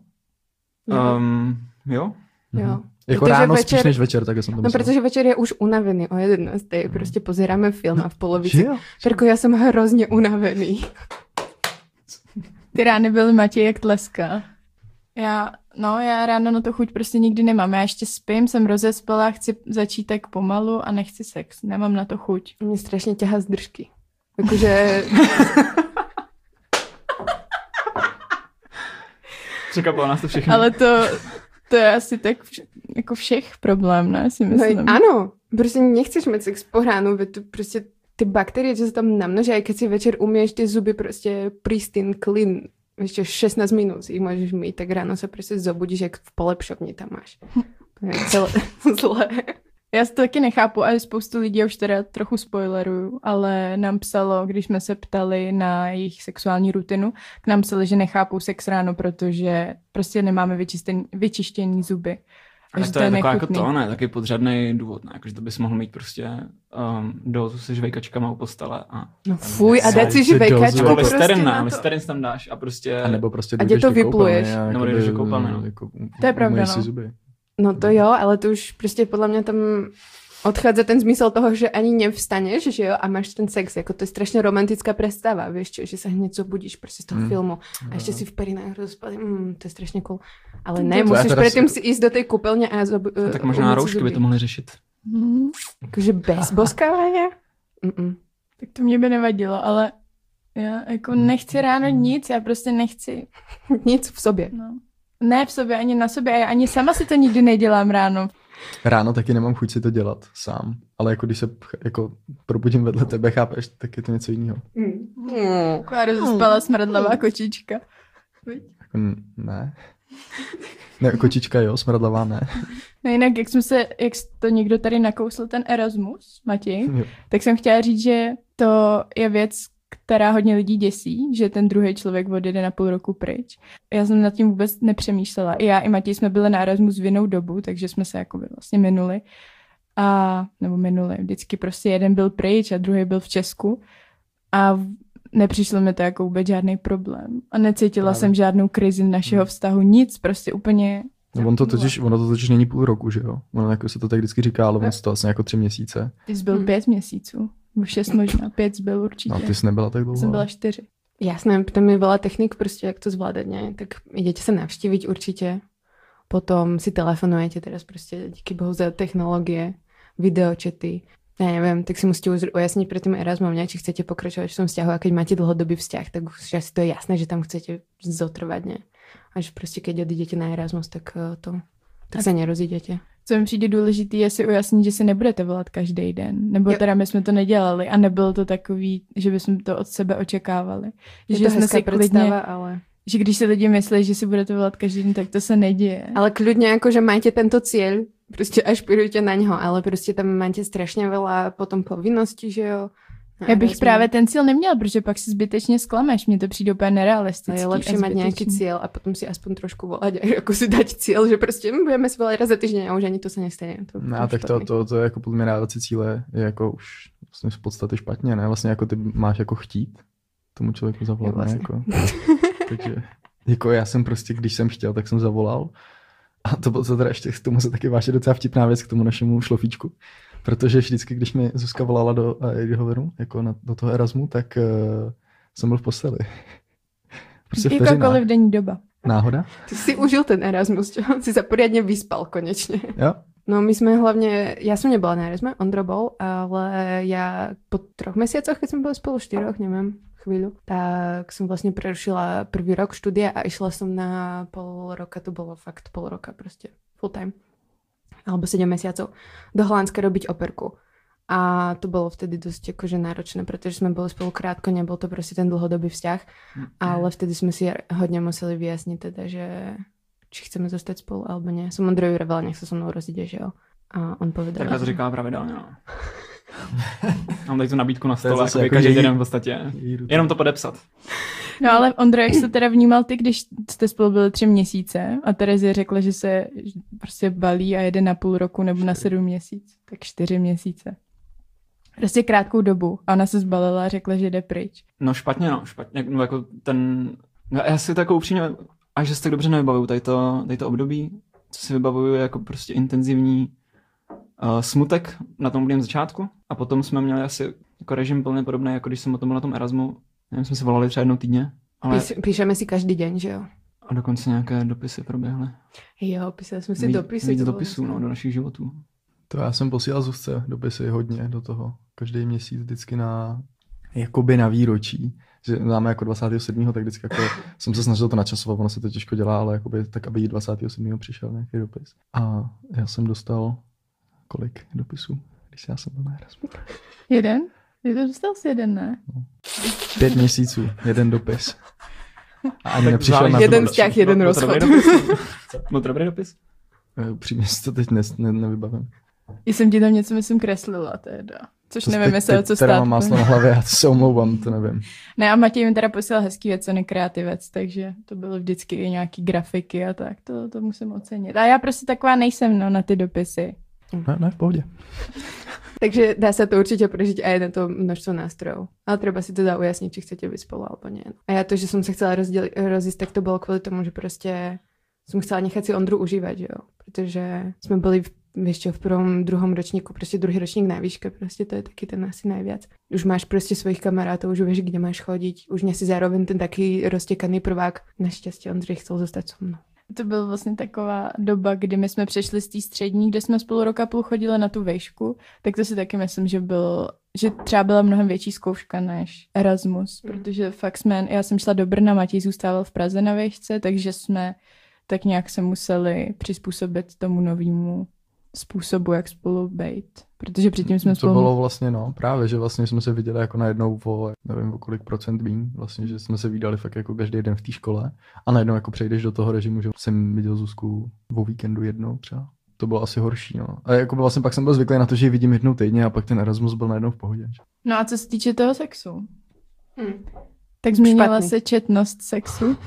um, jo. Jo. Jako Protože ráno večer- spíš než večer, tak jsem to No protože večer je už unavený o 11. Prostě pozeráme film a v polovici. jo? Ferko, já jsem hrozně unavený. Ty rány byly Matěj jak tleska. Já, no, já ráno na to chuť prostě nikdy nemám. Já ještě spím, jsem rozespala, chci začít tak pomalu a nechci sex. Nemám na to chuť. Mě strašně těhá z držky. Jakože Překvapilo nás to všechno. Ale to, to je asi tak vš- jako všech problém, ne, si No, myslím. áno, proste nechceš mať sex po ránu, veď tu proste tie baktérie, čo sa tam namnožia, aj keď si večer umieš tie zuby proste pristine, clean, ešte 16 minút si ich môžeš myť, tak ráno sa proste zobudíš, jak v polepšovni tam máš. To je celé *laughs* zlé. Já to taky nechápu, ale spoustu lidí, už teda trochu spoileruju, ale nám psalo, když jsme se ptali na jejich sexuální rutinu, k nám psali, že nechápou sex ráno, protože prostě nemáme vyčištěný, vyčištěný zuby. Ale že to je taková jako to, ne, taky podřadný důvod, ne, jakože to bys mohl mít prostě um, dozu se žvejkačkama u postele a No fuj, a dať si žvejkačku nebo prostě listerin, na to. listerin tam dáš a prostě A nebo prostě A dojdeš to koupelny vypluješ? a Nebo jdeš do koupelny, no. Jako, To je pravda, no. si zuby. No to jo, ale to už proste podľa mňa tam odchádza ten zmysel toho, že ani nevstaneš, že jo, a máš ten sex, jako to je strašne romantická predstava, vieš čo, že sa hneď zobudíš prostě z toho Mm. filmu a ešte si v perinách rozpadí, mm, to je strašne cool. Ale ne, to musíš predtým si- ísť do tej kúpeľne a zob- no, tak možná umyť si roušky by to mohly řešit. Hmm, Jakože bez boskávania? Mm-mm. tak to mě by nevadilo, ale já jako nechci ráno nic, já prostě nechci. *laughs* Nic v sobě. No. Ne v sobě, ani na sobě, a já ani sama si to nikdy nedělám ráno. Ráno taky nemám chuť si to dělat sám, ale jako když se jako probudím vedle tebe, chápeš, tak je to něco jiného. Mm. Taková rozespala smradlavá kočička. Jako ne. Ne, kočička jo, smradlavá ne. No jinak, jak jsme se, jak to někdo tady nakousl, ten Erasmus, Matěj, Jo. tak jsem chtěla říct, že to je věc, která hodně lidí děsí, že ten druhý člověk odjede na půl roku pryč. Já jsem nad tím vůbec nepřemýšlela. I já, i Matěj jsme byli na Erasmus v jinou dobu, takže jsme se jakoby vlastně minuli. A, nebo minuli, vždycky prostě jeden byl pryč a druhý byl v Česku. A nepřišlo mi to jako vůbec žádný problém. A necítila Právě. jsem žádnou krizi našeho Hmm. vztahu, nic, prostě úplně No, on to totiž, ono to totiž není půl roku, že jo? Ono jako se to tak vždycky říká, ale on se to vlastně jako tři měsíce. Ty jsi byl Hmm. pět měsíců. Nebo šest možná, pět zbyl určitě. A ty jsi nebyla tak dlouho. Jsem byla čtyři. Jasné, tam je veľa technik prostě, jak to zvládat, ne? Tak idete sa navštíviť určite, potom si telefonujete teraz prostě díky bohu za technologie, videočety, ja neviem, tak si musíte už ujasniť pred tým Erasmom, ne? či chcete pokračovať v tom vzťahu a keď máte dlhodobý vzťah, tak už asi to je jasné, že tam chcete zotrvať, ne? A že prostě keď odídete na Erasmus, tak eh, to, tak sa nerozídete. Co mi přijde důležitý, je si ujasnit, že si nebudete volat každý den. Nebo Jo. teda my jsme to nedělali a nebylo to takový, že bychom to od sebe očekávali. Je že to jsme si klidně, ale... že když si lidi myslí, že si budete volat každý den, tak to se neděje. Ale kľudne akože majte tento cieľ, prostě ašpirujte na ňo, ale prostě tam máte strašně veľa potom povinností, že jo? Já bych Erasmu. právě ten cíl neměla, protože pak si zbytečně sklameš. Mně to přijde úplně A nerealistický. je mať nejaký zbytečný. cieľ a potom si aspoň trošku volať, *laughs* ako si dať cieľ, že prostě budeme si volať raz za týždeň a už ani to sa nestane. To, No, tak to, špatný. to, to je jako podle mě dávat si cíle je jako už vlastně v podstatě špatně, ne? Vlastně jako ty máš jako chtít tomu člověku zavolat, Jo, vlastně. ne? Jako, takže jako já jsem prostě, když jsem chtěl, tak jsem zavolal. A to bylo to teda ještě, k tomu se taky váže docela vtipná věc k tomu našemu šlofíčku. Protože vždycky, když mi Zuzka volala do uh, hovoru, jako na, do toho Erasmu, tak uh, jsem byl v posteli. *laughs* Prostě. Jakákoliv denní doba. Náhoda? Ty si užil ten Erasmus, čo? Si sa poriadne vyspal konečne. Jo? No my sme hlavne, ja som nebola na Erasme, Ondro bol, ale ja po troch mesiacoch, keď sme boli spolu štyroch, neviem, chvíľu, tak som vlastne prerušila prvý rok štúdia a išla som na pol roka, to bolo fakt pol roka proste, full time, alebo 7 mesiacov, do Holandska robiť operku. A to bolo vtedy dosť akože náročné, pretože sme boli spolu krátko, nebol to proste ten dlhodobý vzťah, ale vtedy sme si hodne museli vyjasniť teda, že či chceme zostať spolu alebo nie. Som Ondrovi vravala, nech sa so mnou rozíde, že jo. A on povedal, Takhle to říká pravidelně, no. *laughs* Mám tady tu nabídku na To je stole, jako jako každý den v podstatě. Jenom to podepsat. No ale Ondro, jak jsi to teda vnímal ty, když jste spolu byli tři měsíce a Terezie řekla, že se prostě balí a jede na půl roku nebo na sedm měsíc, tak čtyři měsíce. Prostě krátkou dobu. A ona se zbalila a řekla, že jde pryč. No špatně, no, špatně, no jako ten, no, já si to jako upřímně, až že si tak dobře nevybavuju tady to, tady to období, co si vybavuju jako prostě intenzivní uh, smutek na tom úplném začátku a potom jsme měli asi jako režim plně podobný, jako když jsem o tom byl na tom Erasmu, nevím, jsme se volali třeba jednou týdně, ale Píš, píšeme si každý deň, že jo? a dokonce nějaké dopisy proběhly. Jo, písali jsme si Víc- dopisy. Víc dopisů, no, do našich životů. To já jsem posílal Zuzce dopisy hodně do toho. Každý měsíc vždycky na, jakoby na výročí. Že máme jako 27. tak vždycky jako *laughs* jsem se snažil to načasovat, ono se to těžko dělá, ale jakoby tak, aby jí 27. přišel nějaký dopis. A já jsem dostal kolik dopisů, když já jsem byl na Erasmu. Jeden? Ty to dostal si jeden, ne? Pět měsíců, jeden dopis. A ani Tak nepřišel záleží- na Jeden to. vzťah, jeden dobrý rozchod. *laughs* to dobrý dopis? Eh, Upřímně si to teď ne, ne, nevybavím. I jsem ti tam něco, myslím, kreslila teda. Což To nevím, jestli co stát. mám máslo na hlavě, já to se omlouvám, to nevím. Ne, a Matěj mi teda posílal hezký věc, on je kreativec, takže to bylo vždycky i nějaký grafiky a tak, to, to musím ocenit. A já prostě taková nejsem, no, na ty dopisy. Ne, ne, v pohodě. *laughs* Takže dá sa to určite prežiť aj na to množstvo nástrojov. Ale treba si teda ujasniť, či chcete byť spolu alebo nie. A ja to, že som sa chcela rozísť, tak to bolo kvôli tomu, že proste som chcela nechať si Ondru užívať, že jo. Pretože sme boli v čo, v prvom, druhom ročníku, prostě druhý ročník na výške, prostě to je taky ten asi najviac. Už máš prostě svojich kamarátov, už vieš, kde máš chodiť, už nie si zároveň ten taký roztekaný prvák. Našťastie Ondřej chcel zostať so mnou. To byla vlastně taková doba, kdy my jsme přešli z té střední, kde jsme spolu roka půl chodili na tu vejšku, tak to si taky myslím, že byl, že třeba byla mnohem větší zkouška než Erasmus, Mm. protože fakt jsme, já jsem šla do Brna, Matěj zůstával v Praze na vejšce, takže jsme tak nějak se museli přizpůsobit tomu novému způsobu, jak spolu být. Protože předtím jsme to spolu... bylo vlastně, no, právě, že vlastně jsme se viděli jako najednou o, nevím, o kolik procent míň, vlastně, že jsme se viděli fakt jako každý den v té škole a najednou jako přejdeš do toho režimu, že jsem viděl Zuzku o víkendu jednou třeba. To bylo asi horší, no. A jako vlastně pak jsem byl zvyklý na to, že ji vidím jednou týdně a pak ten Erasmus byl najednou v pohodě. že? No a co se týče toho sexu? Hmm. Tak změnila Špatný. se četnost sexu.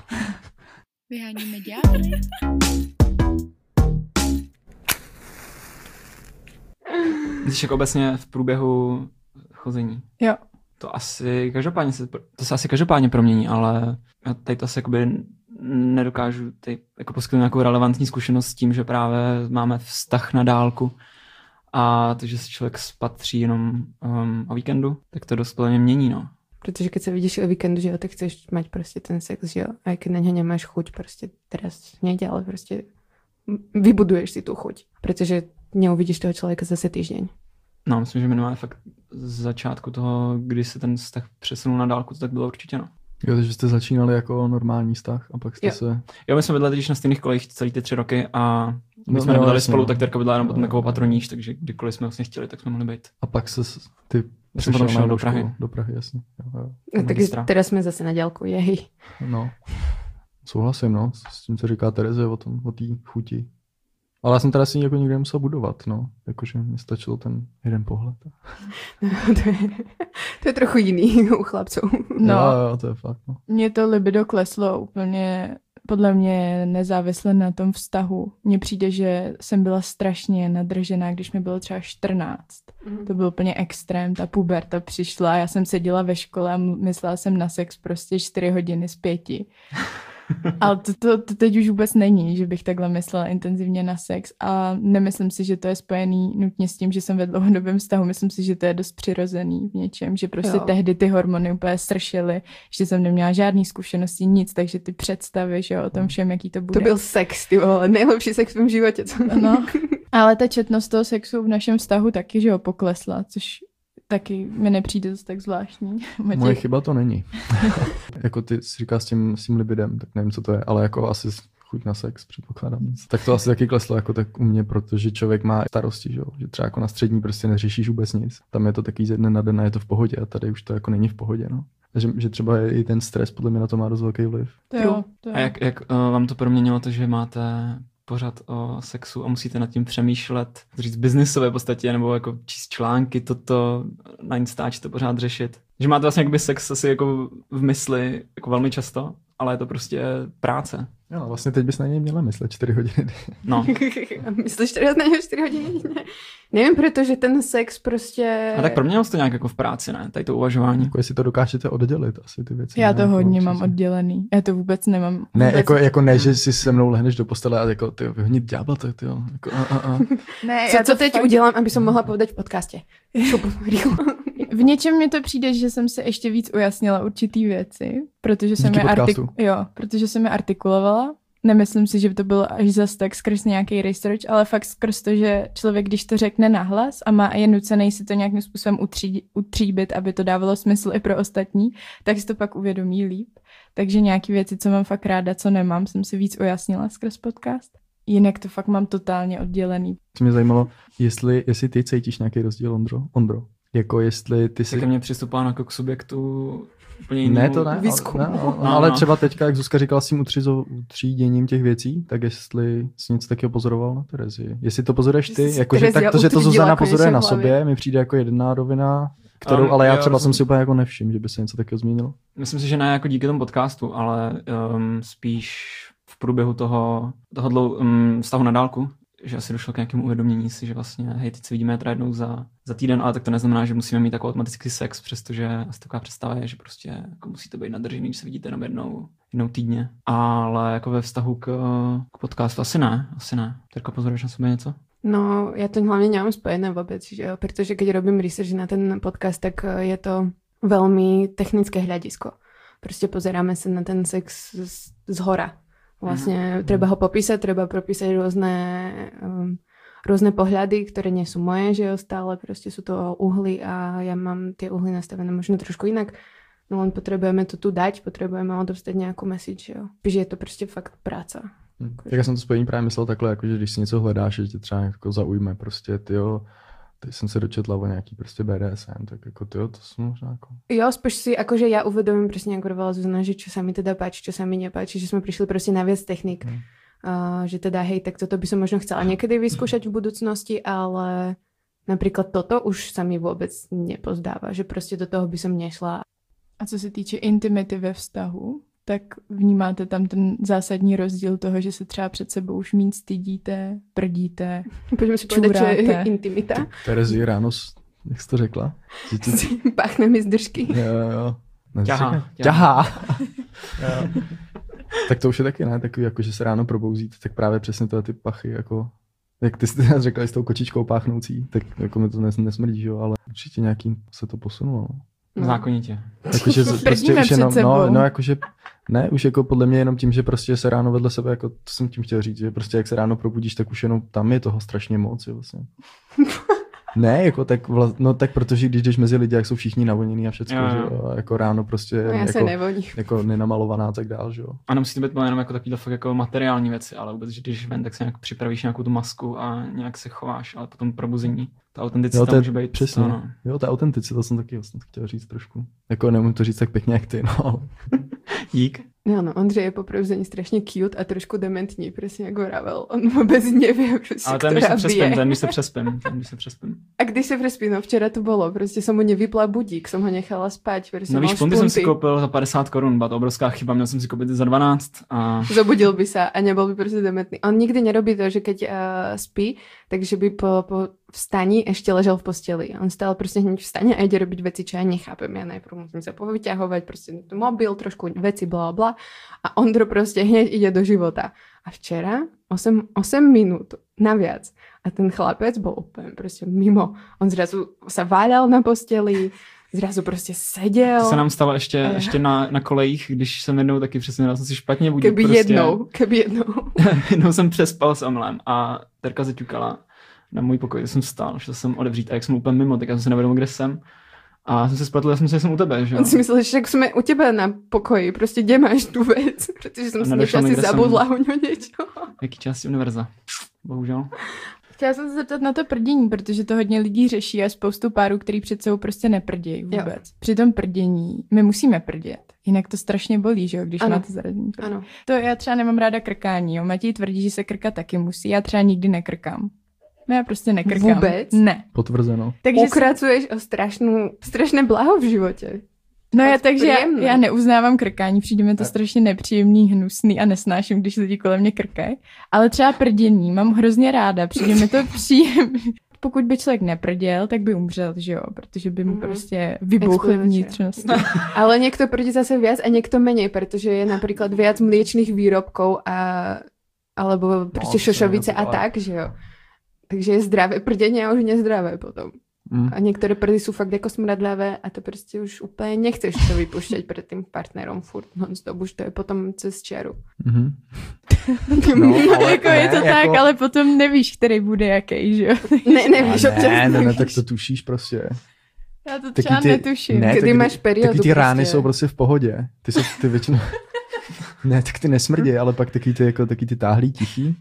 Vyháníme ďábly. Myslíš jako obecně v průběhu chození? Jo. To asi každopádně se, to se asi každopádně promění, ale já tady to asi jakoby nedokážu tady jako poskytnout nějakou relevantní zkušenost s tím, že právě máme vztah na dálku A to, že se člověk spatří jenom um, o víkendu, tak to dost mě mění, no. Protože keď sa vidíš o víkendu, že jo, tak chceš mať prostě ten sex, že jo. A keď na něho nemáš chuť, prostě teraz nejde, ale prostě vybuduješ si tu chuť. Protože neuvidíš toho člověka zase týždeň. No, myslím, že minimálně fakt z začátku toho, kdy se ten vztah přesunul na dálku, to tak bylo určitě, no. Jo, takže jste začínali jako normální vztah a pak jste Jo. se... Jo, my jsme bydleli totiž na stejných kolejích celý ty tři roky a my No, jsme no, nebydleli jasně, spolu, tak Terka bydlela jenom potom No. jako opatroníž, takže kdykoliv jsme vlastně chtěli, tak jsme mohli být. A pak se ty Já jsem šel do do Prahy. Do Prahy, jasně. Jo, jo. No, tak magistra. teraz jsme zase na dělku, jej. No, souhlasím, no, s tím, co říká Tereze o tom, o té chuti. Ale já jsem teda si jako nikdy nemusel budovat, no. Jakože mi stačil ten jeden pohled. *laughs* to, je, to je trochu jiný *laughs* u chlapců. No, Jo, jo, to je fakt, no. mně to libido kleslo úplně, podle mě nezávisle na tom vztahu. Mně přijde, že jsem byla strašně nadržená, když mi bylo třeba 14. To byl úplně extrém, ta puberta přišla, já jsem seděla ve škole a myslela jsem na sex prostě 4 hodiny z pěti. *laughs* *laughs* Ale to, to, to teď už vůbec není, že bych takhle myslela intenzivně na sex a nemyslím si, že to je spojený nutně s tím, že jsem ve dlouhodobém vztahu. Myslím si, že to je dost přirozený v něčem, že prostě Jo. tehdy ty hormony úplně sršely, že jsem neměla žádný zkušenosti, nic, takže ty představy, že jo, o tom všem, jaký to bude. To byl sex, ty vole, nejlepší sex v mém životě. Co? No, *laughs* ale ta četnost toho sexu v našem vztahu taky, že jo, poklesla, což taky mi nepřijde zase tak zvláštní. *laughs* Moje chyba to není. *laughs* jako ty si říká s tím, s tím libidem, tak nevím, co to je, ale jako asi chuť na sex, předpokládám. Tak to asi taky kleslo jako tak u mě, protože člověk má starosti, že, jo? že třeba jako na střední prostě neřešíš vůbec nic. Tam je to taky ze dne na den a je to v pohodě a tady už to jako není v pohodě. No. Takže, že třeba je i ten stres podle mě na to má dost velký vliv. To jo, to jo. A jak, jak uh, vám to proměnilo to, že máte pořád o sexu a musíte nad tím přemýšlet, říct biznisové v podstatě, nebo jako číst články, toto na Instač to pořád řešit. Že máte vlastně jakoby sex asi jako v mysli jako velmi často, ale je to prostě práce. Jo, vlastně teď bys na něj měla myslet 4 hodiny. No. *laughs* Myslíš teraz na něho 4 hodiny? Ne. Nevím, protože ten sex prostě... A tak proměnilo se to nějak jako v práci, ne? Tady to uvažování. jako jestli to dokážete oddělit asi ty věci. Já ne? to Jako hodně mám oddělený. Já to vůbec nemám. Ne, vůbec... jako, jako ne, že si se mnou lehneš do postele a jako ty vyhonit ďábla, tak ty jo. Jako, a, a, a. *laughs* ne, Co, já co to teď fakt- udělám, aby som mohla povedať v? Šup, *laughs* rýchlo. V něčem mi to přijde, že jsem se ještě víc ujasnila určitý věci, protože jsem, Díky je, podcastu. jo, protože jsem je artikulovala. Nemyslím si, že by to bylo až zas tak skrz nějaký research, ale fakt skrz to, že člověk, když to řekne nahlas a má, je nucený si to nějakým způsobem utří, utříbit, aby to dávalo smysl i pro ostatní, tak si to pak uvědomí líp. Takže nějaké věci, co mám fakt ráda, co nemám, jsem si víc ujasnila skrz podcast. Jinak to fakt mám totálně oddělený. Co mě zajímalo, jestli, jestli ty cítíš nějaký rozdíl, Ondro? Ondro. Jako jestli ty Se si... ke mně přistupováno jako k subjektu úplně jinému. Ne, to ne, ale, výzkumu. ne, ale, No, ale no. třeba teďka, jak Zuzka říkala s tím utřizo, utříděním těch věcí, tak jestli jsi něco taky pozoroval na Terezi. Jestli to pozoruješ ty, jakože tak to, že to Zuzana konečně pozoruje na sobě, mi přijde jako jedna rovina, kterou, Um, ale já jo, třeba jsem si úplně jako nevšiml, že by se něco takového změnilo. Myslím si, že ne jako díky tomu podcastu, ale um, spíš v průběhu toho, toho dlou, um, vztahu na dálku, že asi došlo k nějakému uvědomění si, že vlastně, hej, teď se vidíme teda jednou za, za týden, ale tak to neznamená, že musíme mít jako automatický sex, přestože asi taková představa je, že prostě jako musíte být nadržený, když se vidíte jenom jednou, jednou týdně. Ale jako ve vztahu k, k podcastu asi ne, asi ne. Terko, pozoruješ na sebe něco? No, ja to hlavne nemám spojené vôbec, že jo? pretože keď robím research na ten podcast, tak eh, je to veľmi technické hľadisko. Proste pozeráme sa na ten sex z, z hora. Vlastne treba ho popísať, treba propísať rôzne, um, rôzne pohľady, ktoré nie sú moje, že jo, stále proste sú to uhly a ja mám tie uhly nastavené možno trošku inak. No len potrebujeme to tu dať, potrebujeme odovzdať nejakú message, že jo. Že je to proste fakt práca. Hm. Tak já jsem to spojení právě myslel takhle, jako, že když si něco hledáš, že tě třeba jako zaujme, prostě ty jo, teď jsem se dočetla o nějaký prostě BDSM, tak jako ty to jsem možná jako... Jo, spíš si, akože ja uvedomím presne, ako hovorila Zuzana, že čo sa mi teda páči, čo sa mi nepáči, že sme prišli proste na viac technik. Mm. Uh, že teda, hej, tak toto by som možno chcela niekedy vyskúšať v budúcnosti, ale napríklad toto už sa mi vôbec nepozdáva, že proste do toho by som nešla. A co se týče intimity ve vztahu, tak vnímáte tam ten zásadní rozdíl toho, že se třeba před sebou už méně stydíte, prdíte. *laughs* Poďme si *laughs* je Čuráte. intimita. Terezi ráno, jak jsi to řekla? Že ti... *laughs* Pachne mi z držky. jo, jo, jo. Ne, Ťahá, ťahá. Tak to už je taky ne, takový jako, že se ráno probouzíte, tak právě přesně tyhle ty pachy jako Jak ty jsi řekla s tou kočičkou páchnoucí, tak jako mi to nes, nesmrdí, že jo, ale určitě nějakým se to posunulo. No. Zákonitě. Jakože Prdíme už jenom, no, no, jakože, ne, už jako podle mě jenom tím, že prostě se ráno vedle sebe, jako to jsem tím chtěl říct, že prostě jak se ráno probudíš, tak už jenom tam je toho strašně moc, jo, vlastně. *laughs* Ne, jako tak, vla, no tak protože když jdeš mezi lidi, jak jsou všichni navoněný a všechno, že jo. jako ráno prostě No já se jako, jako nenamalovaná a tak dál, že jo. A nemusí to být jenom jako takovýhle fakt jako materiální věci, ale vůbec, že když ven, tak si nějak připravíš nějakou tu masku a nějak se chováš, ale potom probuzení, ta autenticita Jo, to je může být přesně. To, no. Jo, ta autenticita jsem taky vlastně chtěl říct trošku. Jako nemůžu to říct tak pěkně jak ty, no. Dík. No, no, Ondřej je po probuzení strašně cute a trošku dementní, přesně jako Ravel. On vůbec nevie, prostě, Ale ten, když se přespím, ten, když se přespím, ten, když se přespím. A když se prespí, no včera to bylo, prostě jsem mu nevypla budík, jsem ho nechala spať, prostě No víš, punty jsem si koupil za 50 korun, byla to obrovská chyba, měl jsem si koupit za 12 a Zobudil by sa a nebol by prostě dementný. On nikdy nerobí to, že keď uh, spí, takže by po, po vstaní ešte ležel v posteli. On stále prostě hneď vstane a ide robiť veci, čo ja nechápem. Ja najprv musím sa povyťahovať, prostě mobil, trošku veci, bla bla. A Ondro prostě hneď ide do života. A včera 8, 8 minút naviac a ten chlapec bol úplne prostě mimo. On zrazu sa váľal na posteli, zrazu prostě sedel. to se nám stalo ještě, Eh. ještě na, na kolejích, když jsem jednou taky přesně dal jsem si špatně budík. Keby prostě. jednou, keby jednou. *laughs* jednou jsem přespal s Amlem a Terka zaťukala na můj pokoj, jsem vstal, šel jsem odevřít a jak jsem úplně mimo, tak já jsem se nevěděl, kde jsem. A jsem se spletl, já jsem si, že jsem u tebe, že jo? On si myslel, že jsme u teba na pokoji, prostě kde máš tu věc, protože jsem A si asi jsem. zabudla u něho něco. Jaký části univerza? Bohužel. Chtěla jsem se zeptat na to prdění, protože to hodně lidí řeší a spoustu párů, který před sebou prostě neprdějí vůbec. Jo. Při tom prdění my musíme prdět. Jinak to strašně bolí, že jo, když Ano. máte zranění. Ano. To já třeba nemám ráda krkání, jo. Matěj tvrdí, že se krkat taky musí. Já třeba nikdy nekrkám. No já prostě nekrkám. Vůbec? Ne. Potvrzeno. Takže si, Ukracuješ o strašnou, strašné blaho v životě. No já takže já, já neuznávám krkání, přijde mi to Ne. strašně nepříjemný, hnusný a nesnáším, když lidi kolem mě krkají. Ale třeba prdění mám hrozně ráda, přijde mi to *laughs* příjemný. Pokud by člověk neprděl, tak by umřel, že jo, protože by mu Mhm. prostě Explodovače. vnitřnosti. *laughs* Ale někdo prdí zase viac a někdo menej, protože je například viac mliečných výrobkov a alebo prostě to šošovice a tak, že jo. Takže je zdravé prdění a už nezdravé potom. Mm. A některé prdy jsou fakt jako smradlavé a to prostě už úplně nechceš to vypuštět před tím partnerom furt non-stop, už to je potom cez čaru. Mhm. *laughs* No, ale jako je ne, to jako- tak, ale potom nevíš, který bude jaký, že jo. *laughs* Ne, nevíš, A *laughs* občas ne, ne, ne, tak to tušíš prostě. Já to Taky třeba ty- netuším. ne, Kdy máš periodu Taky ty rány prostě. jsou prostě v pohodě. Ty jsou ty většinou... ne, tak ty nesmrdí, ale pak taky ty, jako, taky ty táhlý, tichý.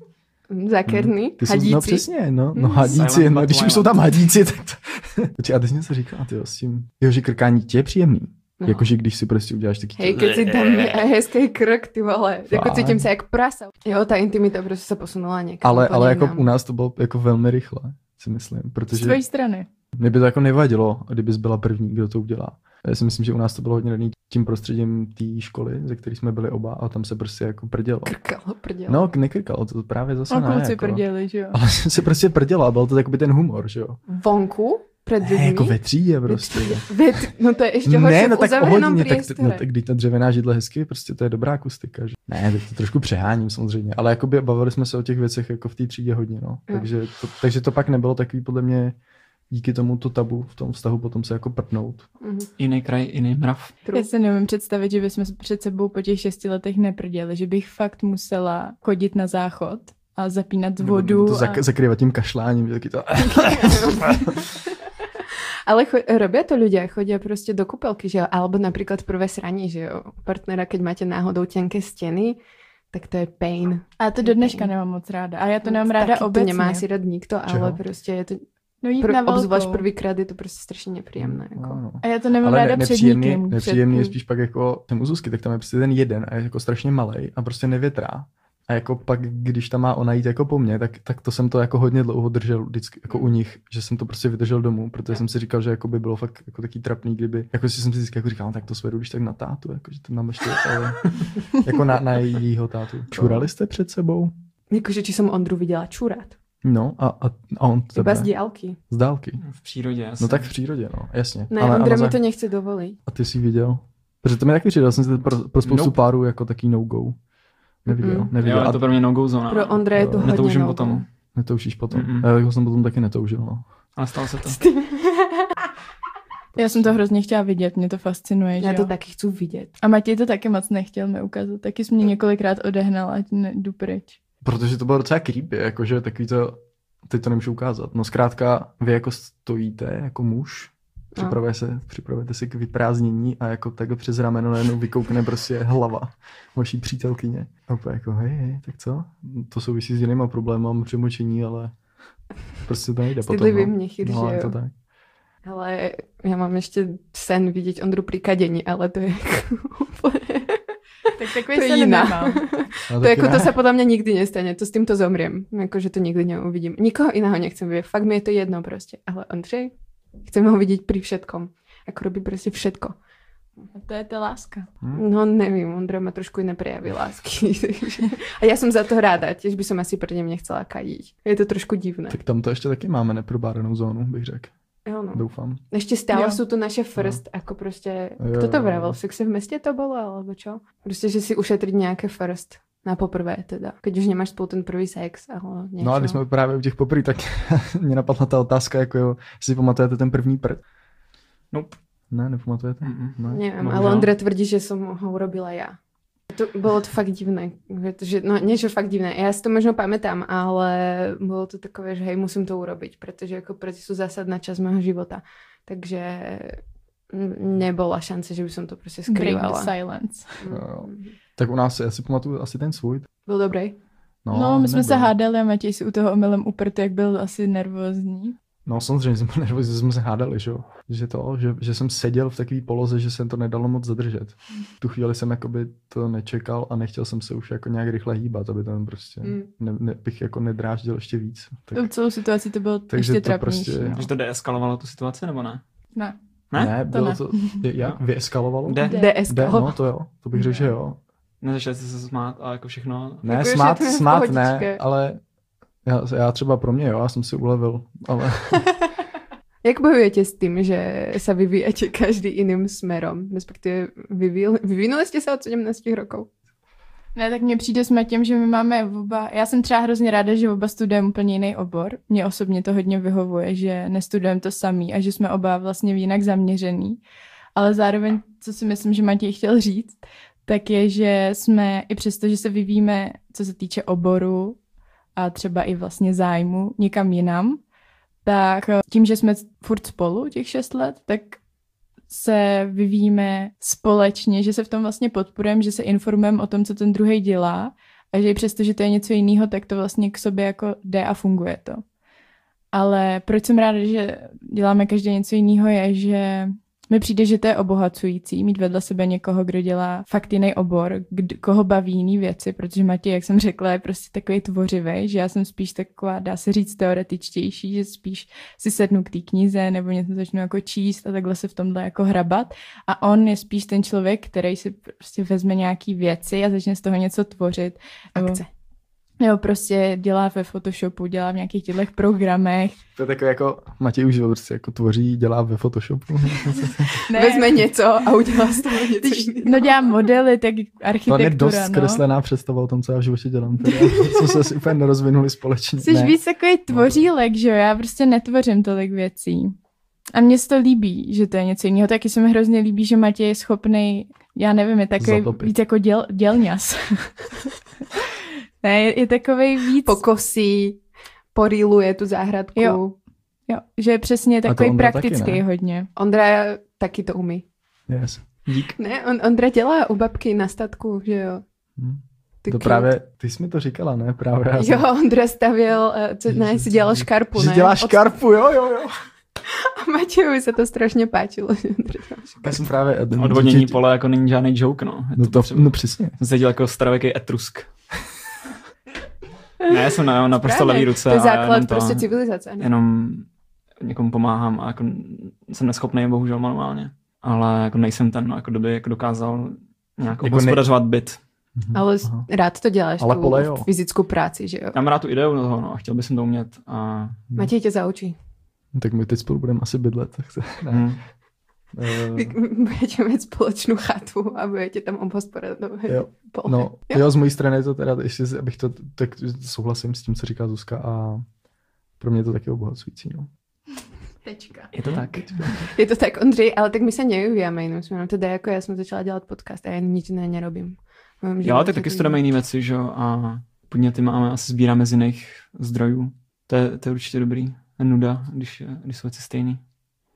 Zákerný, Ty jsou, hadíci. no přesně, no, no Mm. hadíci, no, když už jsou tam hadíci, tak to... *laughs* Počkej, a ty jsi něco říkala, ty s tím, jo, že krkání tě je příjemný. No. Jakože když si prostě uděláš taky... Hej, keď si tam hezký krk, ty vole. Jako Fakt. cítím se jak prasa. Jo, ta intimita prostě se posunula někam. ale, ale jako u nás to bylo jako velmi rychle, si myslím, Z protože tvojí strany. Mě by to jako nevadilo, kdybys byla první, kdo to udělá. Já si myslím, že u nás to bylo hodně daný tím prostředím té školy, ze které jsme byli oba a tam se prostě jako prdělo. Krkalo, prdělo. No, nekrkalo, to právě zase A ne. kluci jako. prděli, že jo. Ale *laughs* se prostě prdělo a byl to takový ten humor, že jo. Vonku? Před Ne, jako ve třídě prostě. Ve tří- No to je ještě horší Ne, no tak o hodině, tak, no, tak když ta dřevěná židle hezky, prostě to je dobrá akustika. Že? Ne, tak to trošku přeháním samozřejmě, ale jakoby bavili jsme se o těch věcech jako v té třídě hodně, no. Jo. Takže to, takže to pak nebylo takový podle mě díky tomu to tabu v tom vztahu potom se jako prtnout. Mhm. Jiný kraj, jiný mrav. Já si nevím představit, že bychom před sebou po těch šesti letech neprděli, že bych fakt musela chodit na záchod a zapínat Nebo vodu. To a... zak- zakrývat tím kašláním, že taky to... *laughs* Ale cho- robia to ľudia, chodia proste do kúpelky, že jo? Alebo napríklad prvé sranie, že jo? Partnera, keď máte náhodou tenké steny, tak to je pain. A to do dneška nemám moc ráda. A já to nemám ráda Taky obecně. To nemá asi rád nikto, ale Čeho? prostě je to, no jít pr- na obzvlášť velkou. prvýkrát je to prostě strašně nepříjemné. Jako. No, no. A já to nemám Ale ráda ne, před nepříjemný, nikým. nepříjemný je před... spíš pak jako ten u Zuzky, tak tam je prostě ten jeden a je jako strašně malej a prostě nevětrá. A jako pak, když tam má ona jít jako po mně, tak, tak to jsem to jako hodně dlouho držel vždycky jako u nich, že jsem to prostě vydržel domů, protože jsem si říkal, že jako by bylo fakt jako taký trapný, kdyby, jako si jsem si vždycky jako říkal, no, tak to svedu, když tak na tátu, jako, že to mám ještě, ale, *laughs* jako na, na jejího tátu. Čurali jste před sebou? Jakože či jsem Ondru viděla čurat. No a, a, a on Iba tebe. z diálky. Z dálky. V přírodě. Asi. No tak v přírodě, no, jasně. Ne, ale, Ondra ale mi to nechce dovolit. A ty jsi viděl? Protože to mi taky přidal, jsem si to pro, pro spoustu Nope. párů jako taký no-go. Neviděl, Mm-mm. neviděl. Jo, je A- to pro mě no-go zóna. Pro Ondra je to hodně Netoužím no potom. Netoužíš potom. Mm-mm. Já jako jsem potom taky netoužil, no. Ale stalo se to. *laughs* Já jsem to hrozně chtěla vidět, mě to fascinuje, že Já to jo. taky chci vidět. A Matěj to taky moc nechtěl mi ukázat, taky jsi mě několikrát odehnal, ať jdu pryč. Protože to bylo docela creepy, jakože takový to, teď to nemůžu ukázat. No zkrátka, vy jako stojíte jako muž, připravuje se, připravujete si k vyprázdnění a jako takhle přes rameno najednou vykoukne prostě hlava vaší přítelkyně. A úplně jako, hej, hej, tak co? To souvisí s jinýma problémy, přemočení, ale prostě to nejde potom. Stydlivý No. mnichyr, no, že je to jo. tak. Ale ja mám ešte sen vidieť Ondru pri kadení, ale to je jako *laughs* úplne... Tak takový To je sen jiná. nemám. No, *laughs* To, jako, to sa podľa mňa nikdy nestane, to s týmto zomriem. Akože to nikdy neuvidím. Nikoho iného nechcem vidieť, fakt mi je to jedno proste. Ale Ondřej, chcem ho vidieť pri všetkom. Ako robí proste všetko. A to je ta láska. Hm? No nevím, Ondra má trošku iné prejavy lásky. *laughs* A ja som za to ráda, tiež by som asi pre ním nechcela kadiť. Je to trošku divné. Tak tam to ještě taky máme neprobádanou zónu, bych řekl. Jo, no. Doufám. Ešte stále Jo. sú tu naše first, ako. Jo, Kto to jo, vravel? jo. V sexe v meste to bolo, alebo čo? Proste, že si ušetriť nejaké first. Na poprvé teda. Keď už nemáš spolu ten prvý sex, ale niečo. No a když jsme právě u těch poprý, tak *laughs* mě napadla ta otázka, jako jo, jestli si pamatujete ten první prd. Nope. Ne, nepamatujete? Mm-mm. Ne. Neviem, Bohužel. ale Ondra tvrdí, že som ho urobila ja. To, bolo to fakt divné. Že, no, nie, že fakt divné. Ja si to možno pamätám, ale bolo to takové, že hej, musím to urobiť, pretože ako proti sú zásadná časť môjho života. Takže nebola šance, že by som to proste Break the skrývala. silence. Jo. Mm. Tak u nás, já si pamatuju asi ten svůj. Byl dobrý. No, no my jsme se nebyl. hádali a Matěj si u toho omylem uprt, jak byl asi nervózní. No samozřejmě jsem byl *laughs* nervózní, že jsme se hádali, že jo. Že to, že, že jsem seděl v takové poloze, že jsem to nedalo moc zadržet. V tu chvíli jsem jakoby to nečekal a nechtěl jsem se už jako nějak rychle hýbat, aby tam prostě Mm. ne, ne, bych jako nedráždil ještě víc. Tak, Tak. celou situaci to bylo Takže ještě to trapnější. prostě- no. Že to deeskalovalo tu situaci, nebo ne? Ne. Ne? ne, To bylo ne. to, je, jak, vyeskalovalo? Kde? Jde. Jde, DSK. no to jo, to bych řekl, že jo. Nezačali jste se smát a jako všechno. Ne, Jako, smát, v smát ne, ale já, já třeba pro mě, jo, já jsem si ulevil, ale *laughs* Jak bojujete s tým, že sa vyvíjate každý iným smerom? Respektíve vyvíjeli, vyvinuli ste sa od 17 rokov? Ne, tak mně přijde s Matěm, že my máme oba, já jsem třeba hrozně ráda, že oba studujeme úplně jiný obor. Mně osobně to hodně vyhovuje, že nestudujeme to samý a že jsme oba vlastně jinak zaměřený. Ale zároveň, co si myslím, že Matěj chtěl říct, tak je, že jsme i přesto, že se vyvíjíme, co se týče oboru a třeba i vlastně zájmu někam jinam, tak eh, tím, že jsme furt spolu těch šest let, tak se vyvíjíme společně, že se v tom vlastně podporujeme, že se informujeme o tom, co ten druhý dělá a že i přesto, že to je něco jiného, tak to vlastně k sobě jako jde a funguje to. Ale proč jsem ráda, že děláme každý něco jiného, je, že mi přijde, že to je obohacující mít vedle sebe někoho, kdo dělá fakt jiný obor, kdo, koho baví jiný věci, protože Matěj, jak jsem řekla, je prostě takový tvořivý, že já jsem spíš taková, dá se říct, teoretičtější, že spíš si sednu k té knize nebo něco začnu jako číst a takhle se v tomhle jako hrabat. A on je spíš ten člověk, který si prostě vezme nějaký věci a začne z toho něco tvořit. Akce. nebo prostě dělá ve Photoshopu, dělá v nějakých těchto programech. to je takové jako Matěj už prostě jako tvoří, dělá ve Photoshopu. *laughs* Ne, Vezme něco a udělá z toho něco Když, no dělám modely, tak To je architektura, dost no. zkreslená představa o tom, co já v životě dělám. Teda. jsme se asi úplně nerozvinuli společně. Jsi Ne. víc takový tvořílek, že jo? Já prostě netvořím tolik věcí. A mně se to líbí, že to je něco jiného. Taky se mi hrozně líbí, že Matěj je schopný, já nevím, je takový Zatopit. víc jako děl, dělňas. *laughs* ne, je, je takový víc, Pokosí, poriluje tu záhradku. Jo. jo, že je přesně to takový Ondra taky, praktický ne? hodně. Ondra taky to umí. Yes. Dík. Ne, on, Ondra dělá u babky na statku, že jo. Hm. Ty To cute. právě, ty jsi mi to říkala, ne? Právě já jsem- Jo, Ondra stavěl, eh, co, ne, si dělal škarpu, ne? děláš Od- škarpu, jo, jo, jo. *laughs* A Matějovi se to strašně páčilo, že. Já jsem právě... Odvodnění pole jako není žádný joke, no. Je No, to, potřeba- no přesně. Jsem se dělal jako starověký etrusk. Ne, já jsem na, naprosto levý ruce. To je a základ jenom to, prostě civilizace. Ne? Jenom někomu pomáhám a jako jsem neschopný bohužel manuálně. Ale jako nejsem ten, no, jako kdyby jako dokázal nějak Jako jako obhospodařovat byt. Mhm. Ale Aha. rád to děláš, Ale tu pole jo. fyzickou práci, že jo. Já mám rád tu ideu toho, no, a chtěl bych to umět. A, Matěj tě zaučí. No, Tak my teď spolu budeme asi bydlet. Tak se... hm. Uh, budete mít společnou chatu a budete tam obhospodařovat. jo. *laughs* No, jo, z mojí strany je to teda, ještě abych to, tak souhlasím s tím, co říká Zuzka a pro mě je to taky obohacující, no. Tečka. Je to tak. Je to tak, Ondřej, ale tak my se nevyvíjáme jiným směrem. Teda jako já jsem začala dělat podcast a já nic jiného nerobím. V mém Jo, tak taky studujeme jiné věci, že jo, a podněty máme, asi sbíráme z jiných zdrojů. To je, to je určitě dobrý. Nuda, když, je- když jsou věci stejný.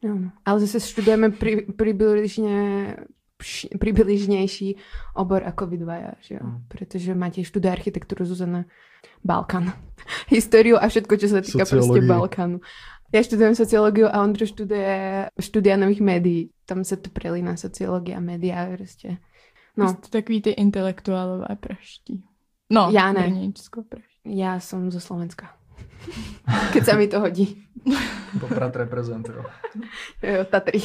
Jo, no. Ale zase studujeme pri, približně pš- približnější obor ako vy dvaja, že jo? Mm. Protože máte študuje architekturu Zuzana Balkán. *laughs* Históriu a všetko, čo sa týka proste Sociológii. Balkánu. Ja študujem sociológiu a Ondro študuje štúdia nových médií. Tam sa to prelína sociológia, média, proste. No. No, Jste takový ty intelektuálové praští. No, Já ne. Brněčsko praští. ja som zo Slovenska. Keď sa mi to hodí. Poprad reprezentuje. Jo, Tatry.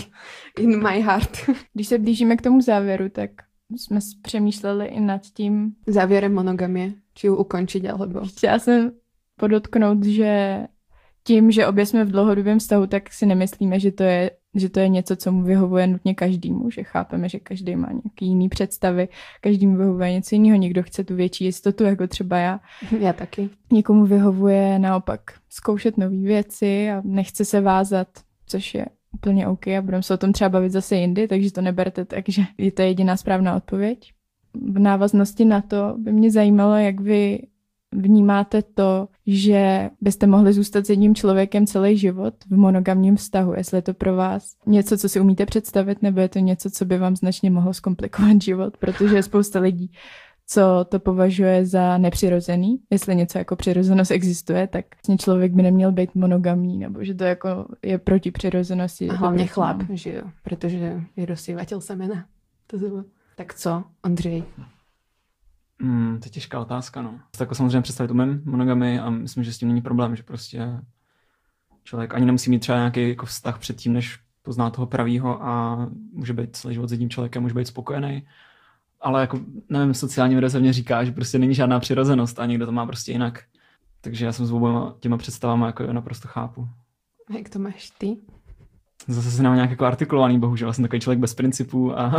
In my heart. Když se blížíme k tomu závěru, tak jsme přemýšleli i nad tím. Závěrem monogamie. Či ju ukončiť, alebo... Chtěla jsem podotknout, že tím, že obě jsme v dlouhodobém vztahu, tak si nemyslíme, že to je, že to je něco, co mu vyhovuje nutně každému, že chápeme, že každý má nějaký jiný představy, každému vyhovuje něco jiného, někdo chce tu větší jistotu, jako třeba já, *laughs* Ja taky. někomu vyhovuje naopak zkoušet nové věci a nechce se vázat, což je úplně OK a budeme se o tom třeba bavit zase jindy, takže to neberte tak, že je to jediná správná odpověď. V návaznosti na to by mě zajímalo, jak vy vnímáte to, že byste mohli zůstat s jedním člověkem celý život v monogamním vztahu, jestli je to pro vás něco, co si umíte představit, nebo je to něco, co by vám značně mohlo zkomplikovat *laughs* život, protože je spousta lidí, co to považuje za nepřirozený. Jestli něco jako přirozenost existuje, tak vlastně člověk by neměl být monogamní, nebo že to jako je proti přirozenosti. A hlavně proti chlap, že jo, protože je rozsývatel semena. To bylo. Tak co, Ondřej? Hmm, to je těžká otázka, no. To jako samozřejmě představit umím monogamy a myslím, že s tím není problém, že prostě člověk ani nemusí mít třeba nějaký jako vztah předtím, než pozná toho pravýho a může být celý život s jedním člověkem, může být spokojený. Ale jako, nevím, sociální věda se mě říká, že prostě není žádná přirozenost a někdo to má prostě jinak. Takže já jsem s oboma těma představama jako naprosto chápu. A Jak to máš ty? Zase se nám nějak jako artikulovaný, bohužel jsem takový člověk bez principů a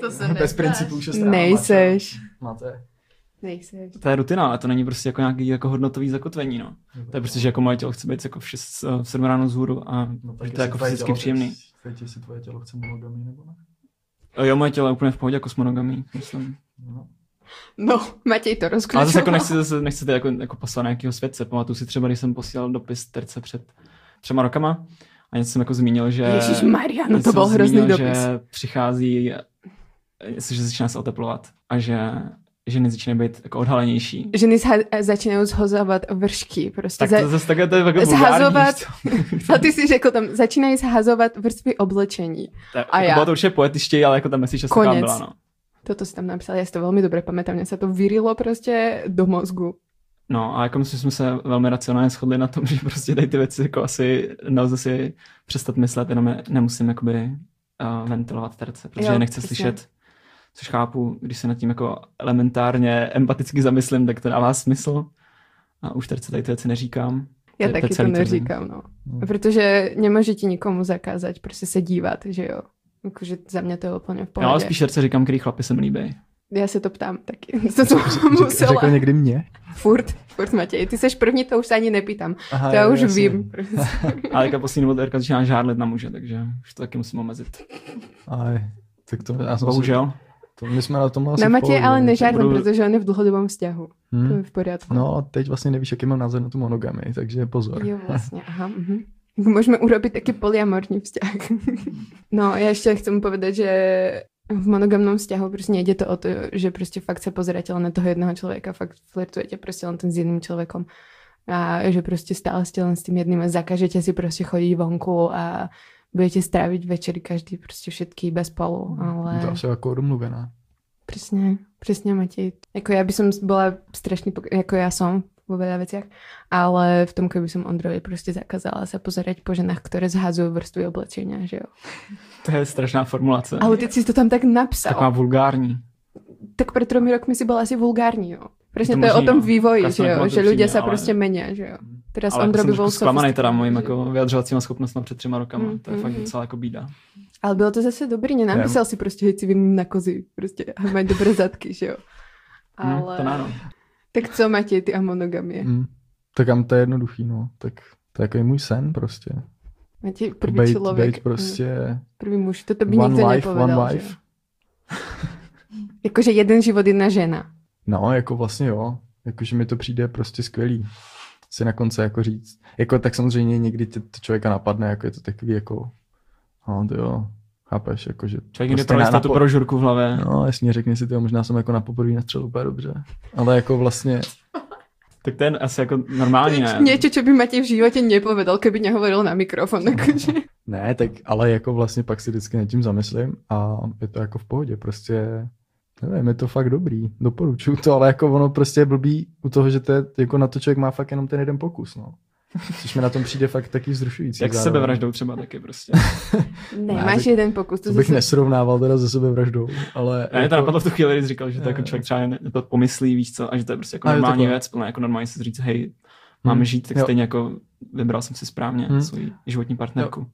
To se Bez principů šest Nejseš. Máte. Nejseš. to je rutina, ale to není prostě jako nějaký jako hodnotový zakotvení, no. To je prostě, že jako moje tělo chce být jako v, 6, v 7 ráno vzhůru a No, že to je jako fyzicky příjemný. Teď jestli tvoje tělo chce monogamii nebo ne. A Jo, moje tělo je úplně v pohodě jako s monogamí, myslím. No. No, Matěj to Ale rozklíčoval. zase jako nechci, zase, nechci to jako, jako poslat na nějakého světce. Pamatuju si třeba, když jsem posílal dopis terce před třema rokama a něco jsem jako zmínil, že... Ježíš Maria, no to byl hrozný zmínil, dopis. že přichází, že začíná se oteplovat a že ženy začínají být jako odhalenější. Ženy zha- začínají zhazovat vršky. Prostě Tak za- to zase takhle to je jako zhazovat-? *laughs* A ty si řekl tam, začínají zhazovat vrstvy oblečení. Tak, A jako já. Bylo to určitě poetičtěji, ale jako ta message asi byla, no. Toto si tam napsal, já si to velmi dobře pamätám, mně se to vyrilo prostě do mozgu. No a jako myslím, že jsme se velmi racionálně shodli na tom, *laughs* že prostě tady ty věci jako asi nelze si přestat myslet, jenom je nemusím jakoby uh, ventilovat terce, protože Jo, je nechci přesně. slyšet, což chápu, když se nad tím jako elementárně empaticky zamyslím, tak to dává smysl. A už terce tady ty věci neříkám. Já To to taky to ten- neříkám, no. No. Protože nemůžete nikomu zakázat prostě se dívat, že jo. Jakože za mě to je úplně v ale pohodě. spíš terce říkám, který chlapy se mi líbí. Já se to ptám taky. *laughs* To jsem Řek, musela. řekl někdy mě? Furt, furt Matěj. Ty seš první, to už se ani nepýtám. Aha, To já jo, už jasně. vím. *laughs* Ale jako poslední dobou Terka začíná žádlit na muže, takže už to taky musím omezit. Aj, tak to, já jsem Bohužel. To, my jsme na tom asi Na Matěj ale nežádám, budu- protože on je v dlouhodobém vzťahu. To je v pořádku. No a teď vlastně nevíš, jaký mám názor na tu monogamii, takže pozor. Jo, vlastně, aha. Mhm. Môžeme urobiť taký poliamorný vzťah. *laughs* No, ja ešte chcem povedať, že v monogamnom vzťahu prostě nejde to o to, že prostě fakt se pozerate len na toho jedného člověka, fakt flirtujete prostě len ten s jedným člověkom a že prostě stále ste len s tým jedným a zakažete si prostě chodit vonku a budete stráviť večery každý prostě všetky bez spolu, ale... To asi jako domluvená. Přesně, přesně Matěj. Jako já by som bola strašný, pok- jako já som vo veľa veciach, ale v tom, keby som Ondrovi prostě zakázala sa pozerať po ženách, ktoré zhazujú vrstvy oblečenia, že jo. To je strašná formulace. Ale ty si to tam tak napsal. Taková vulgární. Tak pred tromi rokmi si bol asi vulgární, jo. Presne To to, je o možný, tom no. vývoji, že jo, že ľudia sa ale- prostě menia, že jo. Teraz Ale Ondro by bol zklamaný teda mojím sofistikovaný, jako vyjadřovacíma schopnostmi před třema rokama. Mm, to je mm, fakt mm. docela jako bída. Ale bylo to zase dobrý, nenapísal si prostě, hej, si vím na kozy, prostě a mají dobré zadky, že jo. Mm, Ale... to ano. Tak co, Matěj, ty a monogamie? Mm. Tak tam to je jednoduchý, no. Tak to je jako můj sen prostě. Matěj, první Bejt, člověk, bejt prostě první muž, toto by one nikto life, nepovedal, one life. *laughs* Jakože jeden život, jedna žena. No, jako vlastně jo. Jakože mi to přijde prostě skvělý. Si na konci jako říct. Jako tak samozřejmě někdy tě, to člověka napadne, jako je to takový jako, no to jo, chápeš, jako že Člověk někdy prostě na- prolistá na tu po- brožurku v hlavě. No, jasně, řekni si to, možná jsem jako na poprvé nestřelil úplně dobře. Ale jako vlastně, *laughs* Tak to je asi jako normální, ne? Niečo, čo by Matěj v životě nepovedal, keby nehovoril na mikrofon. Jakože. *laughs* ne, tak ale jako vlastně pak si vždycky nad tím zamyslím a je to jako v pohodě, prostě nevím, je to fakt dobrý, doporučuju to, ale jako ono prostě je blbý u toho, že to je, jako na to člověk má fakt jenom ten jeden pokus, no. Což mi na tom přijde fakt taky vzrušující. Jak s zároveň. sebevraždou třeba taky prostě. Ne, *laughs* Ne, máš tak- jeden pokus. To To bych zase... nesrovnával teda se sebevraždou, ale... Ne, to jako, napadlo v tu chvíli, když jsi říkal, že to jako Jo. člověk třeba ne, to pomyslí, víš co, a že to je prostě jako jo, normální věc, plně jako normálně si říct, hej, máme Hmm. žít, tak Jo. stejně jako vybral jsem si správně Hmm. svoji životní partnerku.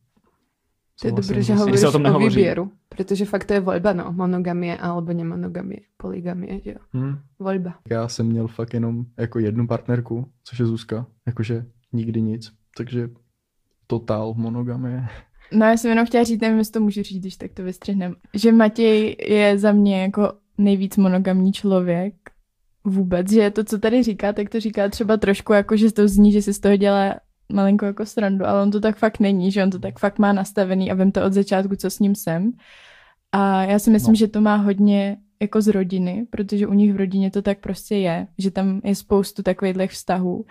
To je dobré, že hovoríš se o o výběru, protože fakt to je voľba, no, monogamie alebo nemonogamie, poligamie, že jo, Hm. voľba. Já jsem měl fakt jenom jako jednu partnerku, což je Zuzka, jakože nikdy nic, takže totál monogamie. No já jsem jenom chtěla říct, nevím, jestli to můžu říct, když tak to vystřihnem, že Matěj je za mě jako nejvíc monogamní člověk vůbec, že to, co tady říká, tak to říká třeba trošku jako, že to zní, že si z toho dělá malinko jako srandu, ale on to tak fakt není, že on to tak fakt má nastavený a vím to od začátku, co s ním jsem. A já si myslím, No. že to má hodně jako z rodiny, protože u nich v rodině to tak prostě je, že tam je spoustu takových vztahů,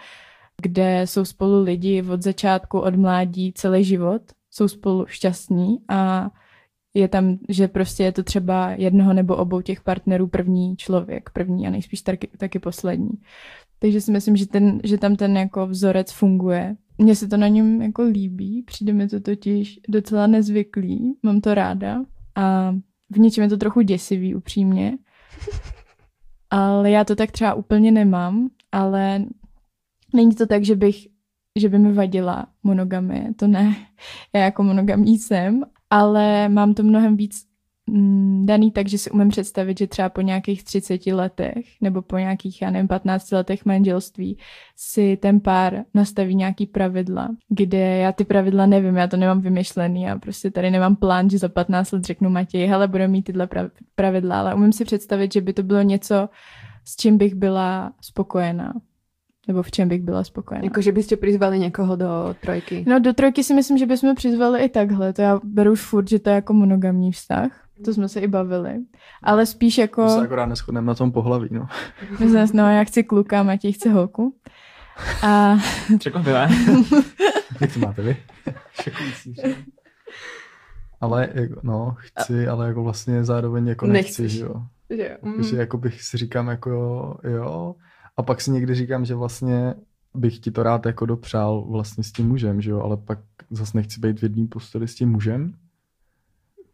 kde jsou spolu lidi od začátku, od mládí, celý život, jsou spolu šťastní a je tam, že prostě je to třeba jednoho nebo obou těch partnerů první člověk, první a nejspíš taky, taky poslední. Takže si myslím, že, ten, že tam ten jako vzorec funguje. Mně se to na něm jako líbí, přijde mi to totiž docela nezvyklý, mám to ráda a v něčem je to trochu děsivý upřímně, *laughs* ale já to tak třeba úplně nemám, ale není to tak, že bych že by mi vadila monogamie, to ne. Já jako monogamní jsem, ale mám to mnohem víc mm, daný tak, že si umím představit, že třeba po nějakých 30 letech nebo po nějakých, já nevím, 15 letech manželství si ten pár nastaví nějaký pravidla, kde já ty pravidla nevím, já to nemám vymyšlený, já prostě tady nemám plán, že za 15 let řeknu Matěj, hele, budeme mít tyhle prav- pravidla, ale umím si představit, že by to bylo něco, s čím bych byla spokojená. Nebo v čem bych byla spokojená. Jakože byste přizvali někoho do trojky. No do trojky si myslím, že bychom přizvali i takhle. To já beru už furt, že to je jako monogamní vztah. To jsme se i bavili. Ale spíš jako... My se akorát neschodneme na tom pohlaví, no. My jsme, no já chci kluka, Matěj chce holku. A *laughs* Překvapivé. *laughs* Jak to máte vy? Ale jako, no, chci, ale jako vlastně zároveň jako nechci, Nechceš. že jo. Že jo. Mm. Takže jako bych si říkám jako jo, a pak si někdy říkám, že vlastně bych ti to rád jako dopřál vlastně s tím mužem, že jo, ale pak zase nechci být v jedné posteli s tím mužem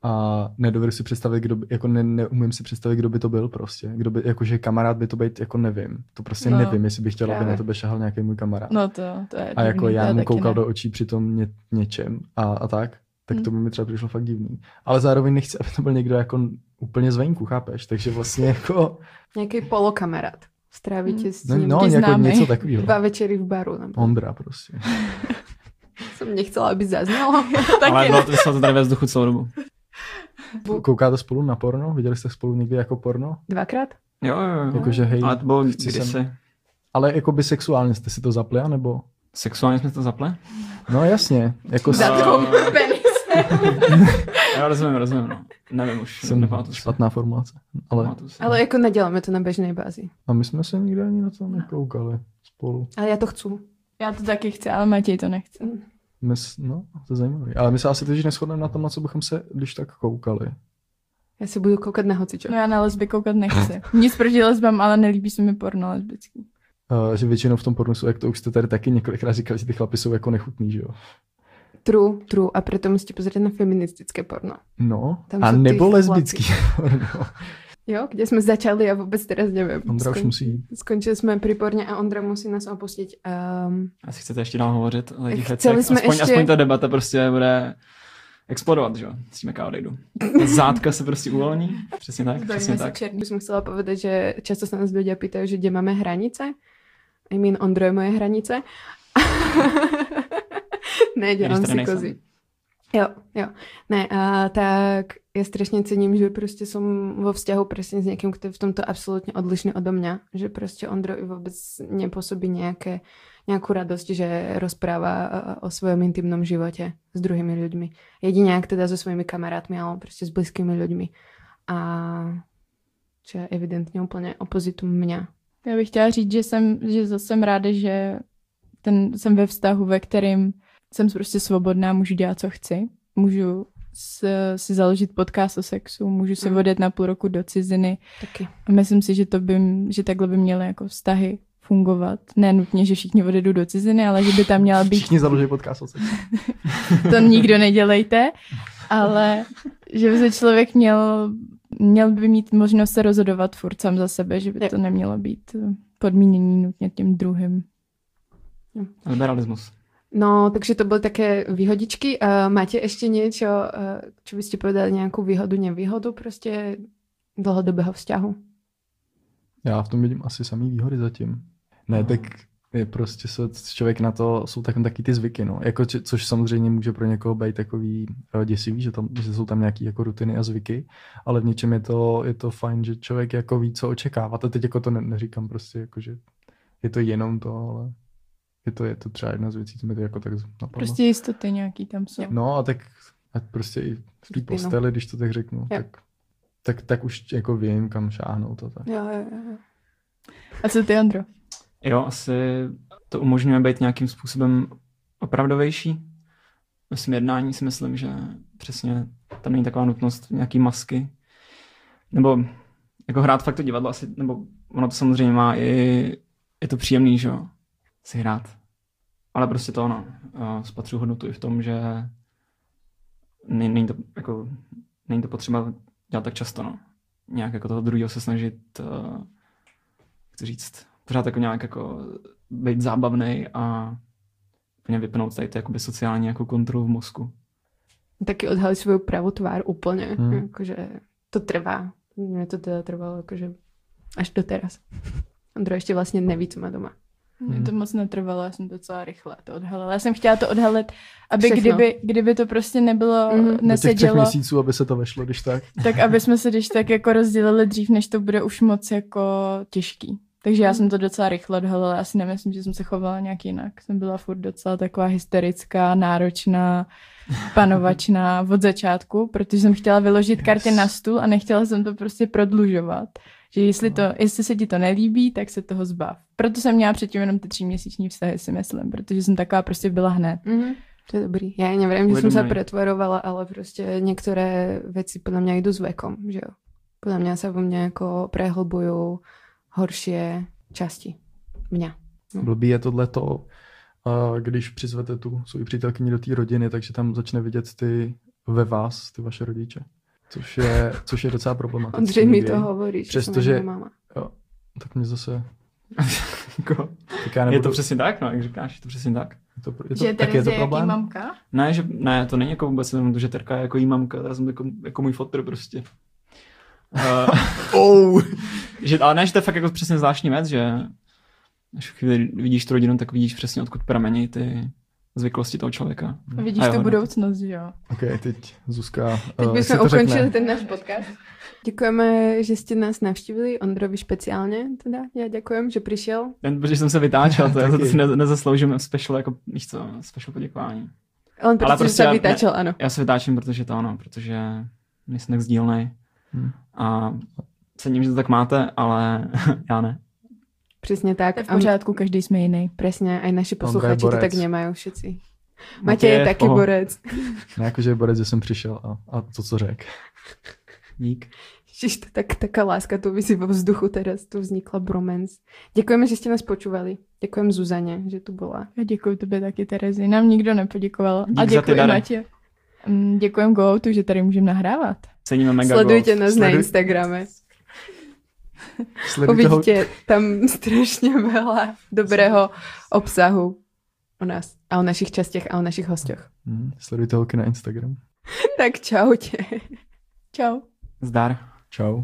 a nedovedu si představit, kdo by, jako ne, neumím si představit, kdo by to byl prostě, kdo by, jakože kamarád by to být, jako nevím, to prostě No, nevím, jestli bych chtěla, aby na tebe šahal nějaký můj kamarád. no to, to je a jako divný, já mu koukal ne. do očí při tom ně, něčem a, a tak, tak Hmm. to by mi třeba přišlo fakt divný. Ale zároveň nechci, aby to byl někdo jako úplně zvenku, chápeš? Takže vlastně jako, Nějaký polokamarád. Strávíte Mm. s no, ním no Ti jako něco takového. dva večery v baru. Nebo... Ondra prostě. *laughs* Jsem nechcela, aby zaznělo. *laughs* Ale bylo to, vyselo to tady ve vzduchu celou dobu. Koukáte spolu na porno? Viděli jste spolu někdy jako porno? Dvakrát? Jo, jo, jo. Jakože hej, Ale to bylo chci kdysi. sem- Ale jako by sexuálně jste si to zapli, nebo? Sexuálně jsme to zapli? No jasně, jako penis. *laughs* Já rozumím, rozumím, no. Nevím už, jsem nepamatuji si. špatná formulace. Ale si. Ale jako neděláme to na běžné bázi. a my jsme se nikdy ani na to nekoukali spolu. Ale já to chci. Já to taky chci, ale Matěj to nechce. My, s- no, to je zajímavé. Ale my se asi teď neschodneme na tom, na co bychom se když tak koukali. Já se budu koukat na hocičo. No já na lesby koukat nechci. Nic proti lesbám, ale nelíbí se mi porno lesbický. Uh, že většinou v tom pornu jsou, jak to už jste tady taky několikrát říkali, že ty chlapy jsou jako nechutný, že jo? True, true. A proto musíte pozrieť na feministické porno. No, Tam a nebo lesbický porno. Jo, kde jsme začali, já vůbec teraz nevím. Ondra už Skon- musí jít. Skončili jsme priporně a Ondra musí nás opustit. Um, Asi chcete ještě dál hovořit o těch Chceli věcech. jsme Aspoň, ještě- aspoň ta debata prostě bude explodovat, že jo? S tím, jak já odejdu. Zátka se prostě uvolní. Přesně tak, přesně tak. Černý. Som chcela povedať, že často sa nás ľudia pýtajú, že kde máme hranice. I mean, Ondro je moje hranice. *laughs* ne, dělám si nejsem. kozy. Jo, jo. Ne, a tak ja strašne cením, že prostě som vo vzťahu presne s niekým, kto je v tomto absolútne odlišný odo mňa. Že prostě Ondro vôbec nepôsobí nejaké, nejakú radosť, že rozpráva o svojom intimnom živote s druhými ľuďmi. Jedine ak teda so svojimi kamarátmi, ale prostě s blízkými ľuďmi. A čo je evidentně úplně opozitum mňa. Já bych chtěla říct, že jsem, že zase jsem ráda, že ten, jsem ve vztahu, ve kterým jsem prostě svobodná, můžu dělat, co chci. Můžu s, si založit podcast o sexu, můžu se Mm. odjet na půl roku do ciziny. Taky. A myslím si, že, to by, že takhle by měly jako vztahy fungovat. Ne nutně, že všichni odjedou do ciziny, ale že by tam měla být Všichni založí podcast o sexu. *laughs* to nikdo nedělejte, ale že by se člověk měl, měl by mít možnost se rozhodovat furt sám za sebe, že by to nemělo být podmínění nutně tím druhým. Liberalismus. No, takže to byly také výhodičky. Uh, máte ještě něco, uh, čo byste povedali, nějakou výhodu, nevýhodu prostě dlhodobého vzťahu? Já v tom vidím asi samý výhody zatím. Ne, tak je prostě se člověk na to, jsou tak, taky ty zvyky, no. Jako, či- což samozřejmě může pro někoho být takový eh, děsivý, že, tam, že jsou tam nějaký jako rutiny a zvyky, ale v něčem je to, je to fajn, že člověk jako ví, co očekává. A teď jako to ne, neříkám prostě, jako, že je to jenom to, ale je to, je to třeba jedna z věcí, co mi to jako tak napadlo. Prostě jistoty nějaký tam jsou. No a tak a prostě i v té Rutinu. posteli, když to tak řeknu, Jo. tak, tak, tak už jako vím, kam šáhnout a tak. Jo, jo, jo. A co ty, Andro? Jo, asi to umožňuje být nějakým způsobem opravdovější. Ve svém jednání si myslím, že přesně tam není taková nutnost nějaký masky. Nebo jako hrát fakt to divadlo asi, nebo ono to samozřejmě má i, je to příjemný, že jo, si hrát. Ale prostě to ono, spatřuji hodnotu i v tom, že není, to jako, není to potřeba dělat tak často, no. Nějak jako toho druhého se snažit, uh, chci říct, pořád jako nějak jako být zábavný a úplně vypnout tady to jakoby sociální jako kontrolu v mozku. Taky odhalit svou pravou tvár úplně. Hmm. Jakože to trvá. Mně to teda trvalo jakože až do teraz. *laughs* Ondro ještě vlastně neví, co má doma. Mně to moc netrvalo, já jsem docela rychle to odhalila. Já jsem chtěla to odhalit, aby Všechno. kdyby, kdyby to prostě nebylo, mm, Do Do těch třech nesedělo, měsíců, aby se to vešlo, když tak. *laughs* tak aby jsme se když tak jako rozdělili dřív, než to bude už moc jako těžký. Takže já jsem to docela rychle odhalila, já si nemyslím, že jsem se chovala nějak jinak. Jsem byla furt docela taková hysterická, náročná, *laughs* panovačná od začátku, protože jsem chtěla vyložit karty na stůl a nechtěla jsem to prostě prodlužovat. Že jestli, to, jestli se ti to nelíbí, tak se toho zbav. Proto jsem měla předtím jenom ty tříměsíční vztahy, si myslím, protože jsem taková prostě byla hned. Mm-hmm. To je dobrý. Já nevím, že jsem se pretvarovala, ale prostě některé věci podle mě jdou s vekom, že jo. Podle mě se vo mně jako prehlbují horší části mě. Blbý je tohle to, když přizvete tu svou přítelkyni do té rodiny, takže tam začne vidět ty ve vás, ty vaše rodiče. Což je, což je docela problematické. Ondřej mi to hovorí, že Přestože- jsem máma. Jo, tak mě zase... *laughs* Jako, Tak já je nebudu, to přesně tak, no, jak říkáš, je to přesně tak. je to, je to, Že tak je to problém? mamka? Ne, že, ne, to není jako vůbec to, že Terka je jako jí mamka, já jsem jako, jako můj fotr prostě. Uh, *laughs* Oh. *laughs* že, ale ne, že to je fakt jako přesně zvláštní věc, že až chvíli vidíš tu rodinu, tak vidíš přesně odkud pramení ty zvyklosti toho člověka. Vidíš tu no. budoucnost, že jo? Ok, teď Zuzka, Teď uh, bychom si to řekne. ukončili ten náš podcast. Děkujeme, že jste nás navštívili, Ondrovi speciálně teda. Já děkujem, že přišel. Jen protože jsem se vytáčel, to, je, to si ne, nezasloužím special, jako, víš co, special poděkování. On protože prostě se já- vytáčel, ano. Já se vytáčím, protože to ano, protože nejsem tak sdílnej. Hmm. A cením, že to tak máte, ale *laughs* já ne. Přesně tak. To je v A pořádku, každý jsme jiný. Presne, aj naši Ondra je posluchači to tak nemajú všetci. Matěj Matěj je v taky poho- borec. Ne, jakože je borec, že jsem přišel a, a to, co řek. Dík. To tak, taká láska tu vysí vo vzduchu teraz, tu vznikla bromance. Děkujeme, že jste nás počúvali. Děkujem Zuzaně, že tu byla. Já děkuji tobě taky, Terezi. Nám nikdo nepoděkoval. Dík a děkuji. Matě. Mm, Děkujem GoOutu, že tady můžeme nahrávat. Ceníme mega Sledujte nás na Sleduj- Instagrame. Uvidíte tam strašně veľa dobrého obsahu o nás a o našich častech a o našich hostoch. Hm, Sledujte holky na Instagram. Tak čaute. Čau. Zdar. Čau.